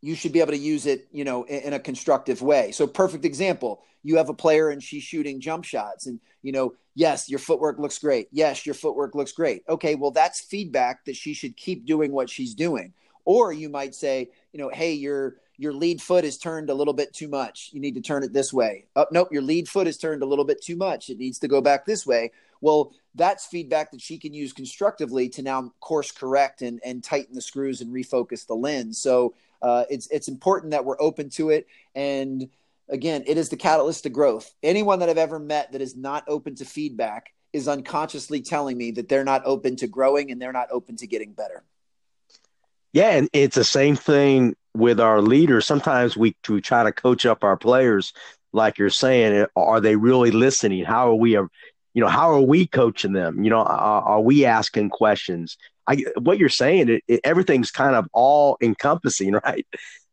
you should be able to use it, you know, in, in, a constructive way. So, perfect example: you have a player and she's shooting jump shots, and you know, yes, your footwork looks great. Yes, your footwork looks great. Okay, well, that's feedback that she should keep doing what she's doing. Or you might say, you know, hey, your your lead foot is turned a little bit too much. You need to turn it this way. Oh, nope, your lead foot is turned a little bit too much. It needs to go back this way. Well, that's feedback that she can use constructively to now course correct and, and tighten the screws and refocus the lens. So Uh, it's it's important that we're open to it. And again, it is the catalyst to growth. Anyone that I've ever met that is not open to feedback is unconsciously telling me that they're not open to growing and they're not open to getting better. Yeah, and it's the same thing with our leaders. Sometimes we we try to coach up our players, like you're saying. Are they really listening? How are we? You know, how are we coaching them? You know, are, are we asking questions? I, what you're saying, it, it, everything's kind of all encompassing, right?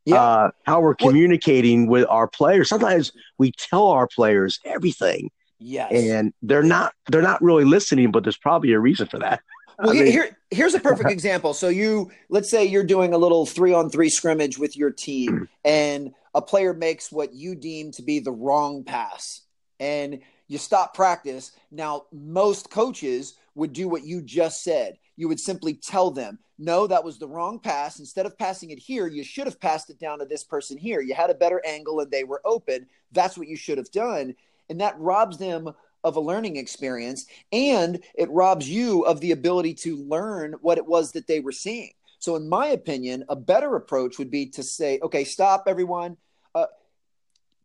Yeah. Uh, how we're communicating with our players. Sometimes we tell our players everything. Yes. And they're not they're not really listening, but there's probably a reason for that. Well, I mean, here, here's a perfect example. So you, let's say you're doing a little three on three scrimmage with your team, and a player makes what you deem to be the wrong pass, and you stop practice. Now, most coaches would do what you just said. You would simply tell them, no, that was the wrong pass. Instead of passing it here, you should have passed it down to this person here. You had a better angle and they were open. That's what you should have done. And that robs them of a learning experience and it robs you of the ability to learn what it was that they were seeing. So, in my opinion, a better approach would be to say, okay, stop, everyone.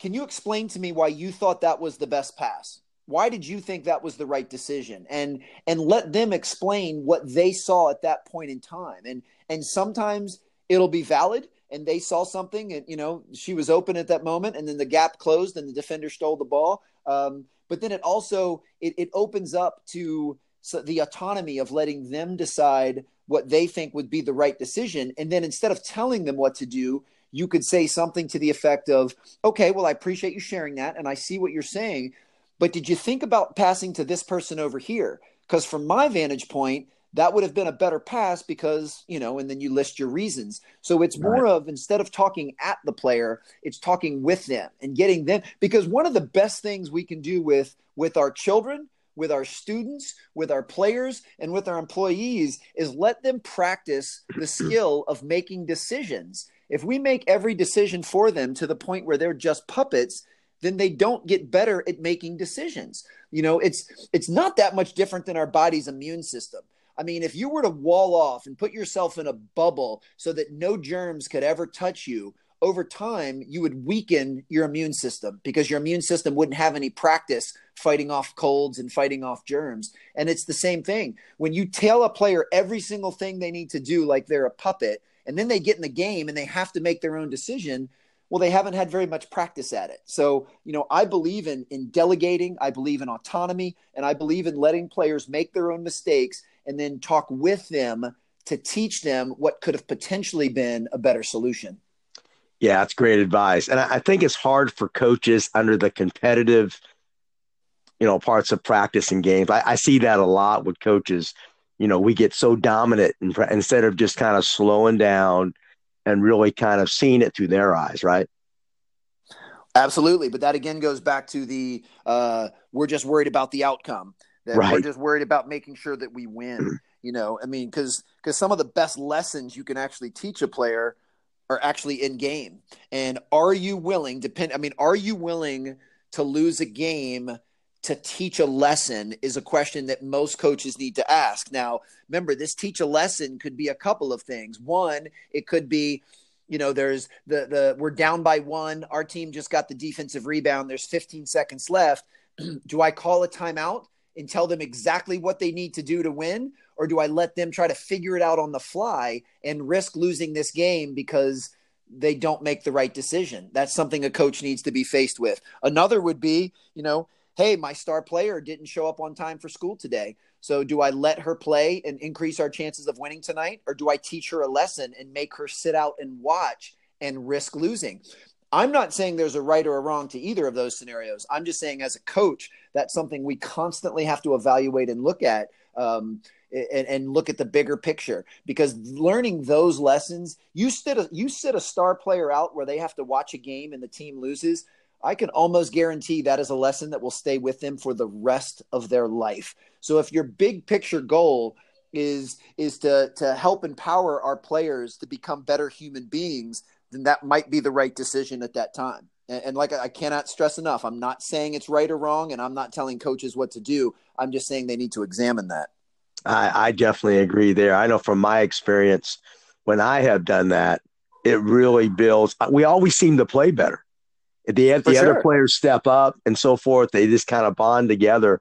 Can you explain to me why you thought that was the best pass? Why did you think that was the right decision? And and let them explain what they saw at that point in time. And and sometimes it'll be valid and they saw something and you know she was open at that moment and then the gap closed and the defender stole the ball um, but then it also it, it opens up to the autonomy of letting them decide what they think would be the right decision and then instead of telling them what to do you could say something to the effect of okay well i appreciate you sharing that and i see what you're saying but did you think about passing to this person over here? Because from my vantage point that would have been a better pass because you know and then you list your reasons. So it's more right. of instead of talking at the player it's talking with them and getting them because one of the best things we can do with with our children with our students with our players and with our employees is let them practice the skill of making decisions if we make every decision for them to the point where they're just puppets then they don't get better at making decisions you know it's it's not that much different than our body's immune system I mean, if you were to wall off and put yourself in a bubble so that no germs could ever touch you, over time you would weaken your immune system because your immune system wouldn't have any practice fighting off colds and fighting off germs. And it's the same thing. When you tell a player every single thing they need to do like they're a puppet, and then they get in the game and they have to make their own decision, well they haven't had very much practice at it so you know i believe in in delegating i believe in autonomy and i believe in letting players make their own mistakes and then talk with them to teach them what could have potentially been a better solution. Yeah, that's great advice. And I think it's hard for coaches under the competitive, you know, parts of practice and games. I, I see that a lot with coaches. You know, we get so dominant in, instead of just kind of slowing down and really kind of seeing it through their eyes, right? Absolutely. But that again goes back to the uh, we're just worried about the outcome. That right. we're just worried about making sure that we win. you know, I mean, because because some of the best lessons you can actually teach a player are actually in game. And are you willing? Depend. I mean, are you willing to lose a game? To teach a lesson is a question that most coaches need to ask. Now, remember, this teach a lesson could be a couple of things. One, it could be, you know, there's the the we're down by one, our team just got the defensive rebound, there's 15 seconds left. Do I call a timeout and tell them exactly what they need to do to win? Or do I let them try to figure it out on the fly and risk losing this game because they don't make the right decision? That's something a coach needs to be faced with. Another would be, you know, hey, my star player didn't show up on time for school today. So do I let her play and increase our chances of winning tonight? Or do I teach her a lesson and make her sit out and watch and risk losing? I'm not saying there's a right or a wrong to either of those scenarios. I'm just saying, as a coach, that's something we constantly have to evaluate and look at. Um, and, and, look at the bigger picture because learning those lessons you sit a, you sit a star player out where they have to watch a game and the team loses i can almost guarantee that is a lesson that will stay with them for the rest of their life so if your big picture goal is is to to help empower our players to become better human beings then that might be the right decision at that time. And, and like I, cannot stress enough, I'm not saying it's right or wrong, and I'm not telling coaches what to do. I'm just saying they need to examine that. I, I definitely agree there. I know from my experience, when I have done that, it really builds. We always seem to play better. The, the sure. other players step up and so forth, they just kind of bond together.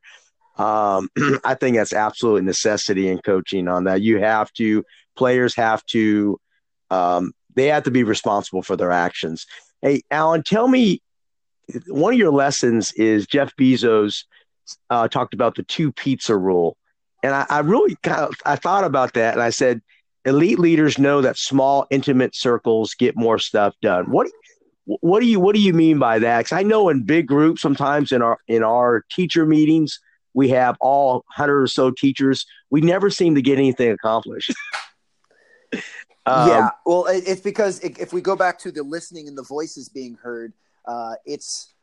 Um, I think that's absolute necessity in coaching on that. You have to, players have to, um, they have to be responsible for their actions. Hey, Alan, tell me one of your lessons is Jeff Bezos uh, talked about the two pizza rule. And I, I really kind of, I thought about that and I said, elite leaders know that small, intimate circles get more stuff done. What what do you what do you mean by that? Because I know in big groups, sometimes in our in our teacher meetings, we have all hundred or so teachers. We never seem to get anything accomplished. um, yeah, well, it's because if we go back to the listening and the voices being heard, uh, it's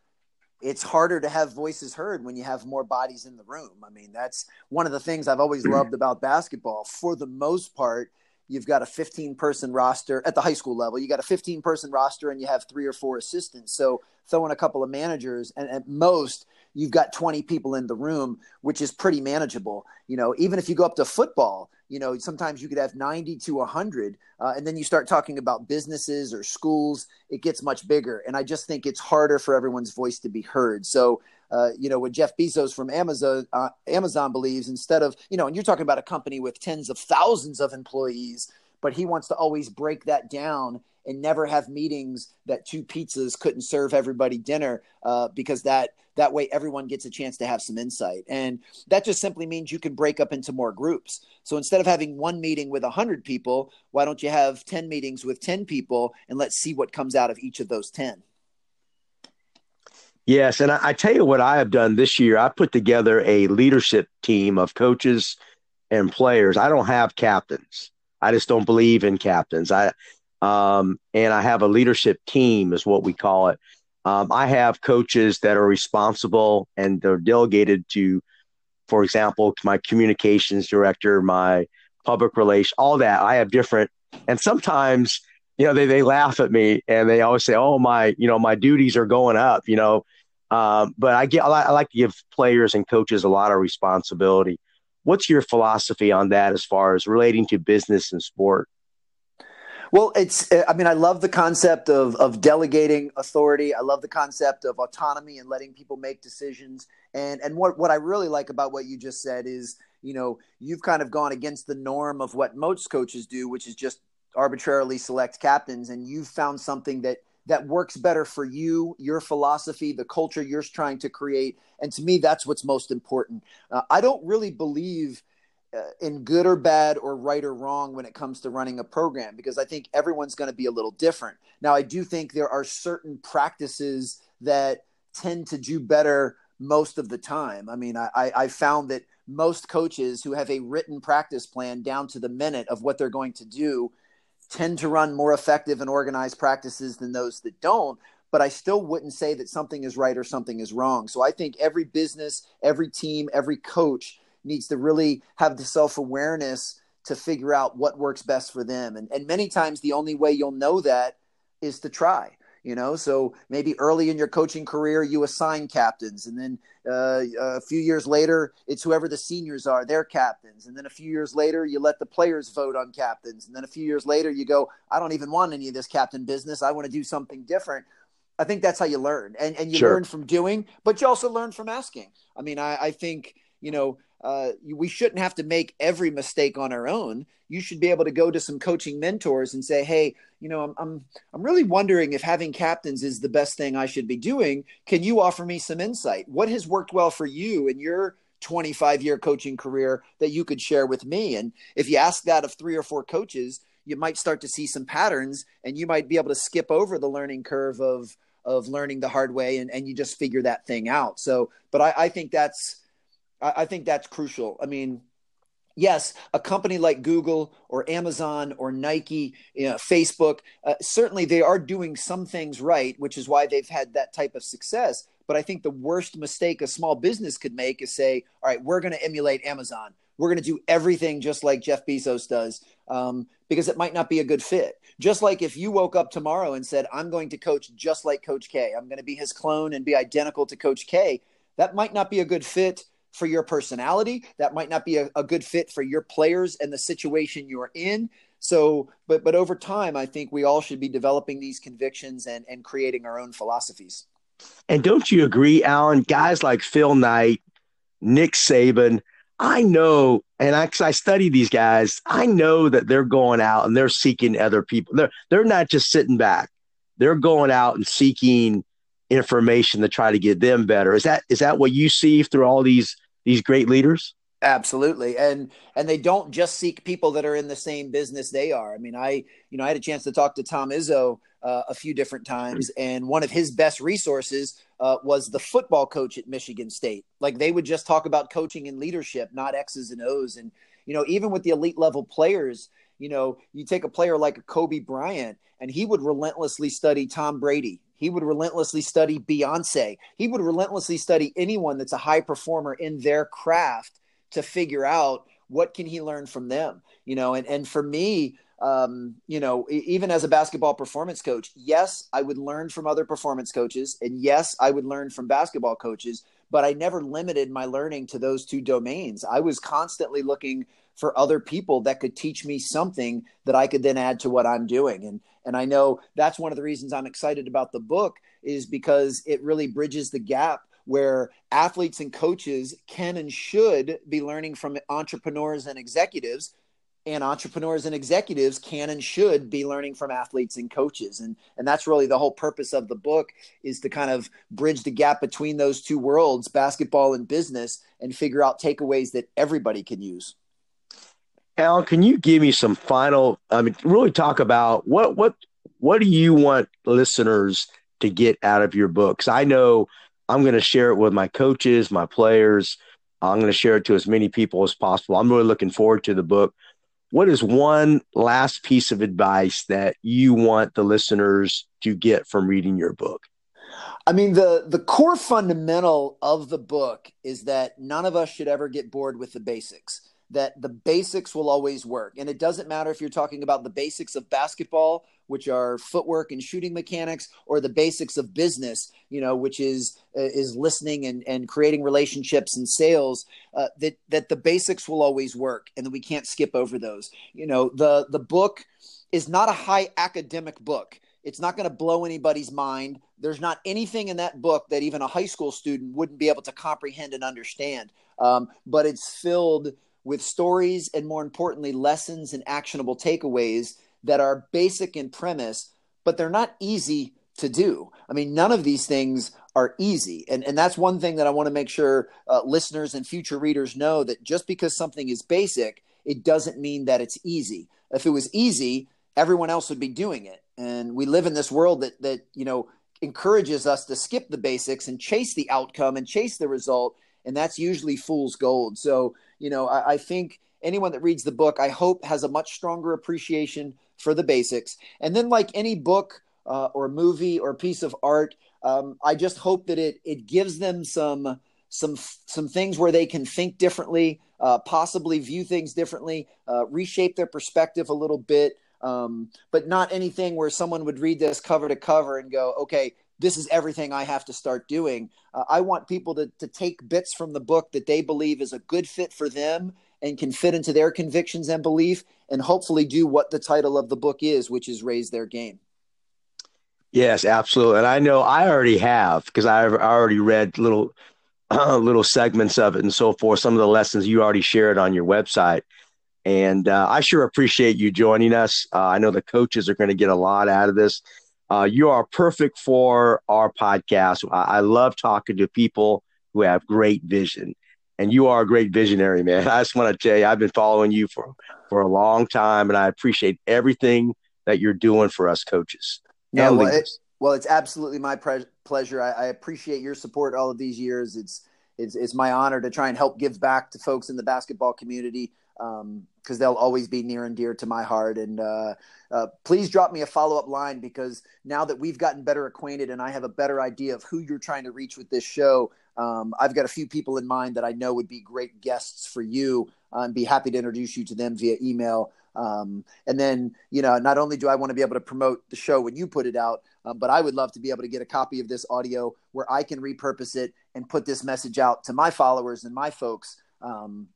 it's harder to have voices heard when you have more bodies in the room. I mean, that's one of the things I've always loved about basketball. For the most part, you've got a 15 person roster at the high school level. You got a 15 person roster and you have three or four assistants. So throw in a couple of managers, and at most, you've got 20 people in the room, which is pretty manageable. You know, even if you go up to football, you know, sometimes you could have 90 to 100. Uh, and then you start talking about businesses or schools, it gets much bigger. And I just think it's harder for everyone's voice to be heard. So, uh, you know, what Jeff Bezos from Amazon, uh, Amazon believes instead of, you know, and you're talking about a company with tens of thousands of employees, but he wants to always break that down and never have meetings that two pizzas couldn't serve everybody dinner uh, because that that way everyone gets a chance to have some insight. And that just simply means you can break up into more groups. So instead of having one meeting with 100 people why don't you have 10 meetings with 10 people and let's see what comes out of each of those 10 Yes, and I, I, tell you what I have done this year. I put together a leadership team of coaches and players. I don't have captains. I just don't believe in captains. I um, and I have a leadership team, is what we call it. Um, I have coaches that are responsible and they're delegated to, for example, my communications director, my public relations, all that. I have different, and sometimes, you know, they, they laugh at me and they always say, "Oh, my, you know, my duties are going up," you know. Um, but I get, I like to give players and coaches a lot of responsibility. What's your philosophy on that as far as relating to business and sport? Well, it's, I mean, I love the concept of, of delegating authority. I love the concept of autonomy and letting people make decisions. And, and what, what I really like about what you just said is, you know, you've kind of gone against the norm of what most coaches do, which is just arbitrarily select captains. And you've found something that, that works better for you, your philosophy, the culture you're trying to create. And to me, that's what's most important. Uh, I don't really believe – uh, in good or bad or right or wrong when it comes to running a program because I think everyone's going to be a little different. Now, I do think there are certain practices that tend to do better most of the time. I mean, I, I found that most coaches who have a written practice plan down to the minute of what they're going to do tend to run more effective and organized practices than those that don't. But I still wouldn't say that something is right or something is wrong. So I think every business, every team, every coach needs to really have the self awareness to figure out what works best for them. And, and many times the only way you'll know that is to try. You know, so maybe early in your coaching career, you assign captains, and then uh, a few years later, it's whoever the seniors are, they're captains. And then a few years later, you let the players vote on captains. And then a few years later, you go, I don't even want any of this captain business. I want to do something different. I think that's how you learn. And, and you sure. learn from doing, but you also learn from asking. I mean, I, I think, you know, uh, we shouldn't have to make every mistake on our own. You should be able to go to some coaching mentors and say, "Hey, you know, I'm I'm I'm really wondering if having captains is the best thing I should be doing. Can you offer me some insight? What has worked well for you in your 25 year coaching career that you could share with me?" And if you ask that of three or four coaches, you might start to see some patterns, and you might be able to skip over the learning curve of of learning the hard way, and and you just figure that thing out. So, but I, I think that's I, I think that's crucial. I mean, yes, a company like Google or Amazon or Nike, you know, Facebook, uh, certainly they are doing some things right, which is why they've had that type of success. But I think the worst mistake a small business could make is say, all right, we're going to emulate Amazon. We're going to do everything just like Jeff Bezos does um, because it might not be a good fit. Just like if you woke up tomorrow and said, I'm going to coach just like Coach K, I'm going to be his clone and be identical to Coach K, that might not be a good fit for your personality. That might not be a, a good fit for your players and the situation you're in. so, but but over time, I think we all should be developing these convictions and and creating our own philosophies. And don't you agree, Alan? Guys like Phil Knight, Nick Saban, I know, and I, I study these guys. I know that they're going out and they're seeking other people. They're they're not just sitting back. They're going out and seeking information to try to get them better. Is that is that what you see through all these these great leaders? Absolutely. And and they don't just seek people that are in the same business they are. I mean, I you know, I had a chance to talk to Tom Izzo uh, a few different times and one of his best resources uh, was the football coach at Michigan State. Like they would just talk about coaching and leadership, not X's and O's and you know, even with the elite level players, you know, you take a player like a Kobe Bryant and he would relentlessly study Tom Brady. He would relentlessly study Beyonce. He would relentlessly study anyone that's a high performer in their craft to figure out what can he learn from them you know? And and for me um, you know even as a basketball performance coach yes i would learn from other performance coaches and yes i would learn from basketball coaches but i never limited my learning to those two domains. I was constantly looking for other people that could teach me something that i could then add to what i'm doing. And and i know that's one of the reasons i'm excited about the book is because it really bridges the gap where athletes and coaches can and should be learning from entrepreneurs and executives. And entrepreneurs and executives can and should be learning from athletes and coaches. And and that's really the whole purpose of the book is to kind of bridge the gap between those two worlds basketball and business and figure out takeaways that everybody can use Al, can you give me some final I mean really talk about what what what do you want listeners to get out of your books? I know I'm going to share it with my coaches, my players. I'm going to share it to as many people as possible. I'm really looking forward to the book. What is one last piece of advice that you want the listeners to get from reading your book? I mean, the the core fundamental of the book is that none of us should ever get bored with the basics that the basics will always work. And it doesn't matter if you're talking about the basics of basketball, which are footwork and shooting mechanics, or the basics of business, you know, which is uh, is listening and, and creating relationships and sales. Uh, that that the basics will always work, and that we can't skip over those. You know, the the book is not a high academic book. It's not going to blow anybody's mind. There's not anything in that book that even a high school student wouldn't be able to comprehend and understand. Um, but it's filled with stories and more importantly lessons and actionable takeaways that are basic in premise but they're not easy to do. I mean none of these things are easy. And, and that's one thing that i want to make sure uh, listeners and future readers know that just because something is basic it doesn't mean that it's easy. If it was easy everyone else would be doing it. And we live in this world that that you know encourages us to skip the basics and chase the outcome and chase the result and that's usually fool's gold. So you know, I, I think anyone that reads the book, I hope, has a much stronger appreciation for the basics. And then, like any book uh, or movie or piece of art, um, I just hope that it it gives them some some some things where they can think differently, uh, possibly view things differently, uh, reshape their perspective a little bit. Um, but not anything where someone would read this cover to cover and go, okay, this is everything I have to start doing. Uh, I want people to, to take bits from the book that they believe is a good fit for them and can fit into their convictions and belief, and hopefully do what the title of the book is, which is Raise Their Game. Yes, absolutely. And I know I already have because I've already read little uh, little segments of it and so forth. Some of the lessons you already shared on your website. And uh, I sure appreciate you joining us. Uh, I know the coaches are going to get a lot out of this. Uh, you are perfect for our podcast. I, I love talking to people who have great vision, and you are a great visionary, man. I just want to tell you, I've been following you for for a long time, and I appreciate everything that you're doing for us coaches. Yeah, well, it, well, it's absolutely my pre- pleasure. I, I, appreciate your support all of these years. It's, it's it's my honor to try and help give back to folks in the basketball community because um, they'll always be near and dear to my heart. And uh, uh, please drop me a follow up line because now that we've gotten better acquainted and I have a better idea of who you're trying to reach with this show, um, I've got a few people in mind that I know would be great guests for you uh, and be happy to introduce you to them via email. Um, and then, you know, not only do I want to be able to promote the show when you put it out, um, but I would love to be able to get a copy of this audio where I can repurpose it and put this message out to my followers and my folks um,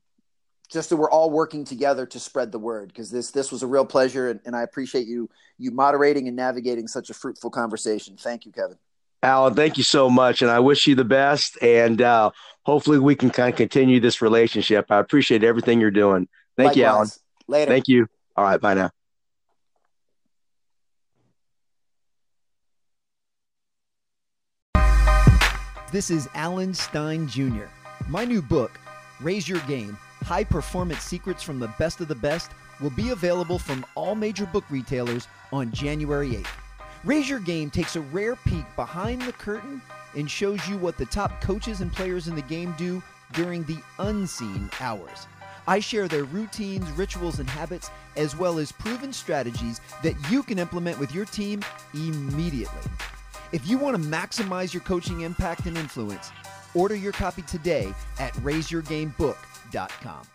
just that we're all working together to spread the word because this this was a real pleasure and, and I appreciate you you moderating and navigating such a fruitful conversation. Thank you, Kevin. Alan, thank you so much, and I wish you the best. And uh, hopefully, we can kind of continue this relationship. I appreciate everything you're doing. Thank Likewise. you, Alan. Later. Thank you. All right, bye now. This is Alan Stein Jr. My new book, Raise Your Game High Performance Secrets from the Best of the Best, will be available from all major book retailers on January 8th. Raise Your Game takes a rare peek behind the curtain and shows you what the top coaches and players in the game do during the unseen hours. I share their routines, rituals, and habits, as well as proven strategies that you can implement with your team immediately. If you want to maximize your coaching impact and influence, order your copy today at raiseyourgamebook.com indeed.com.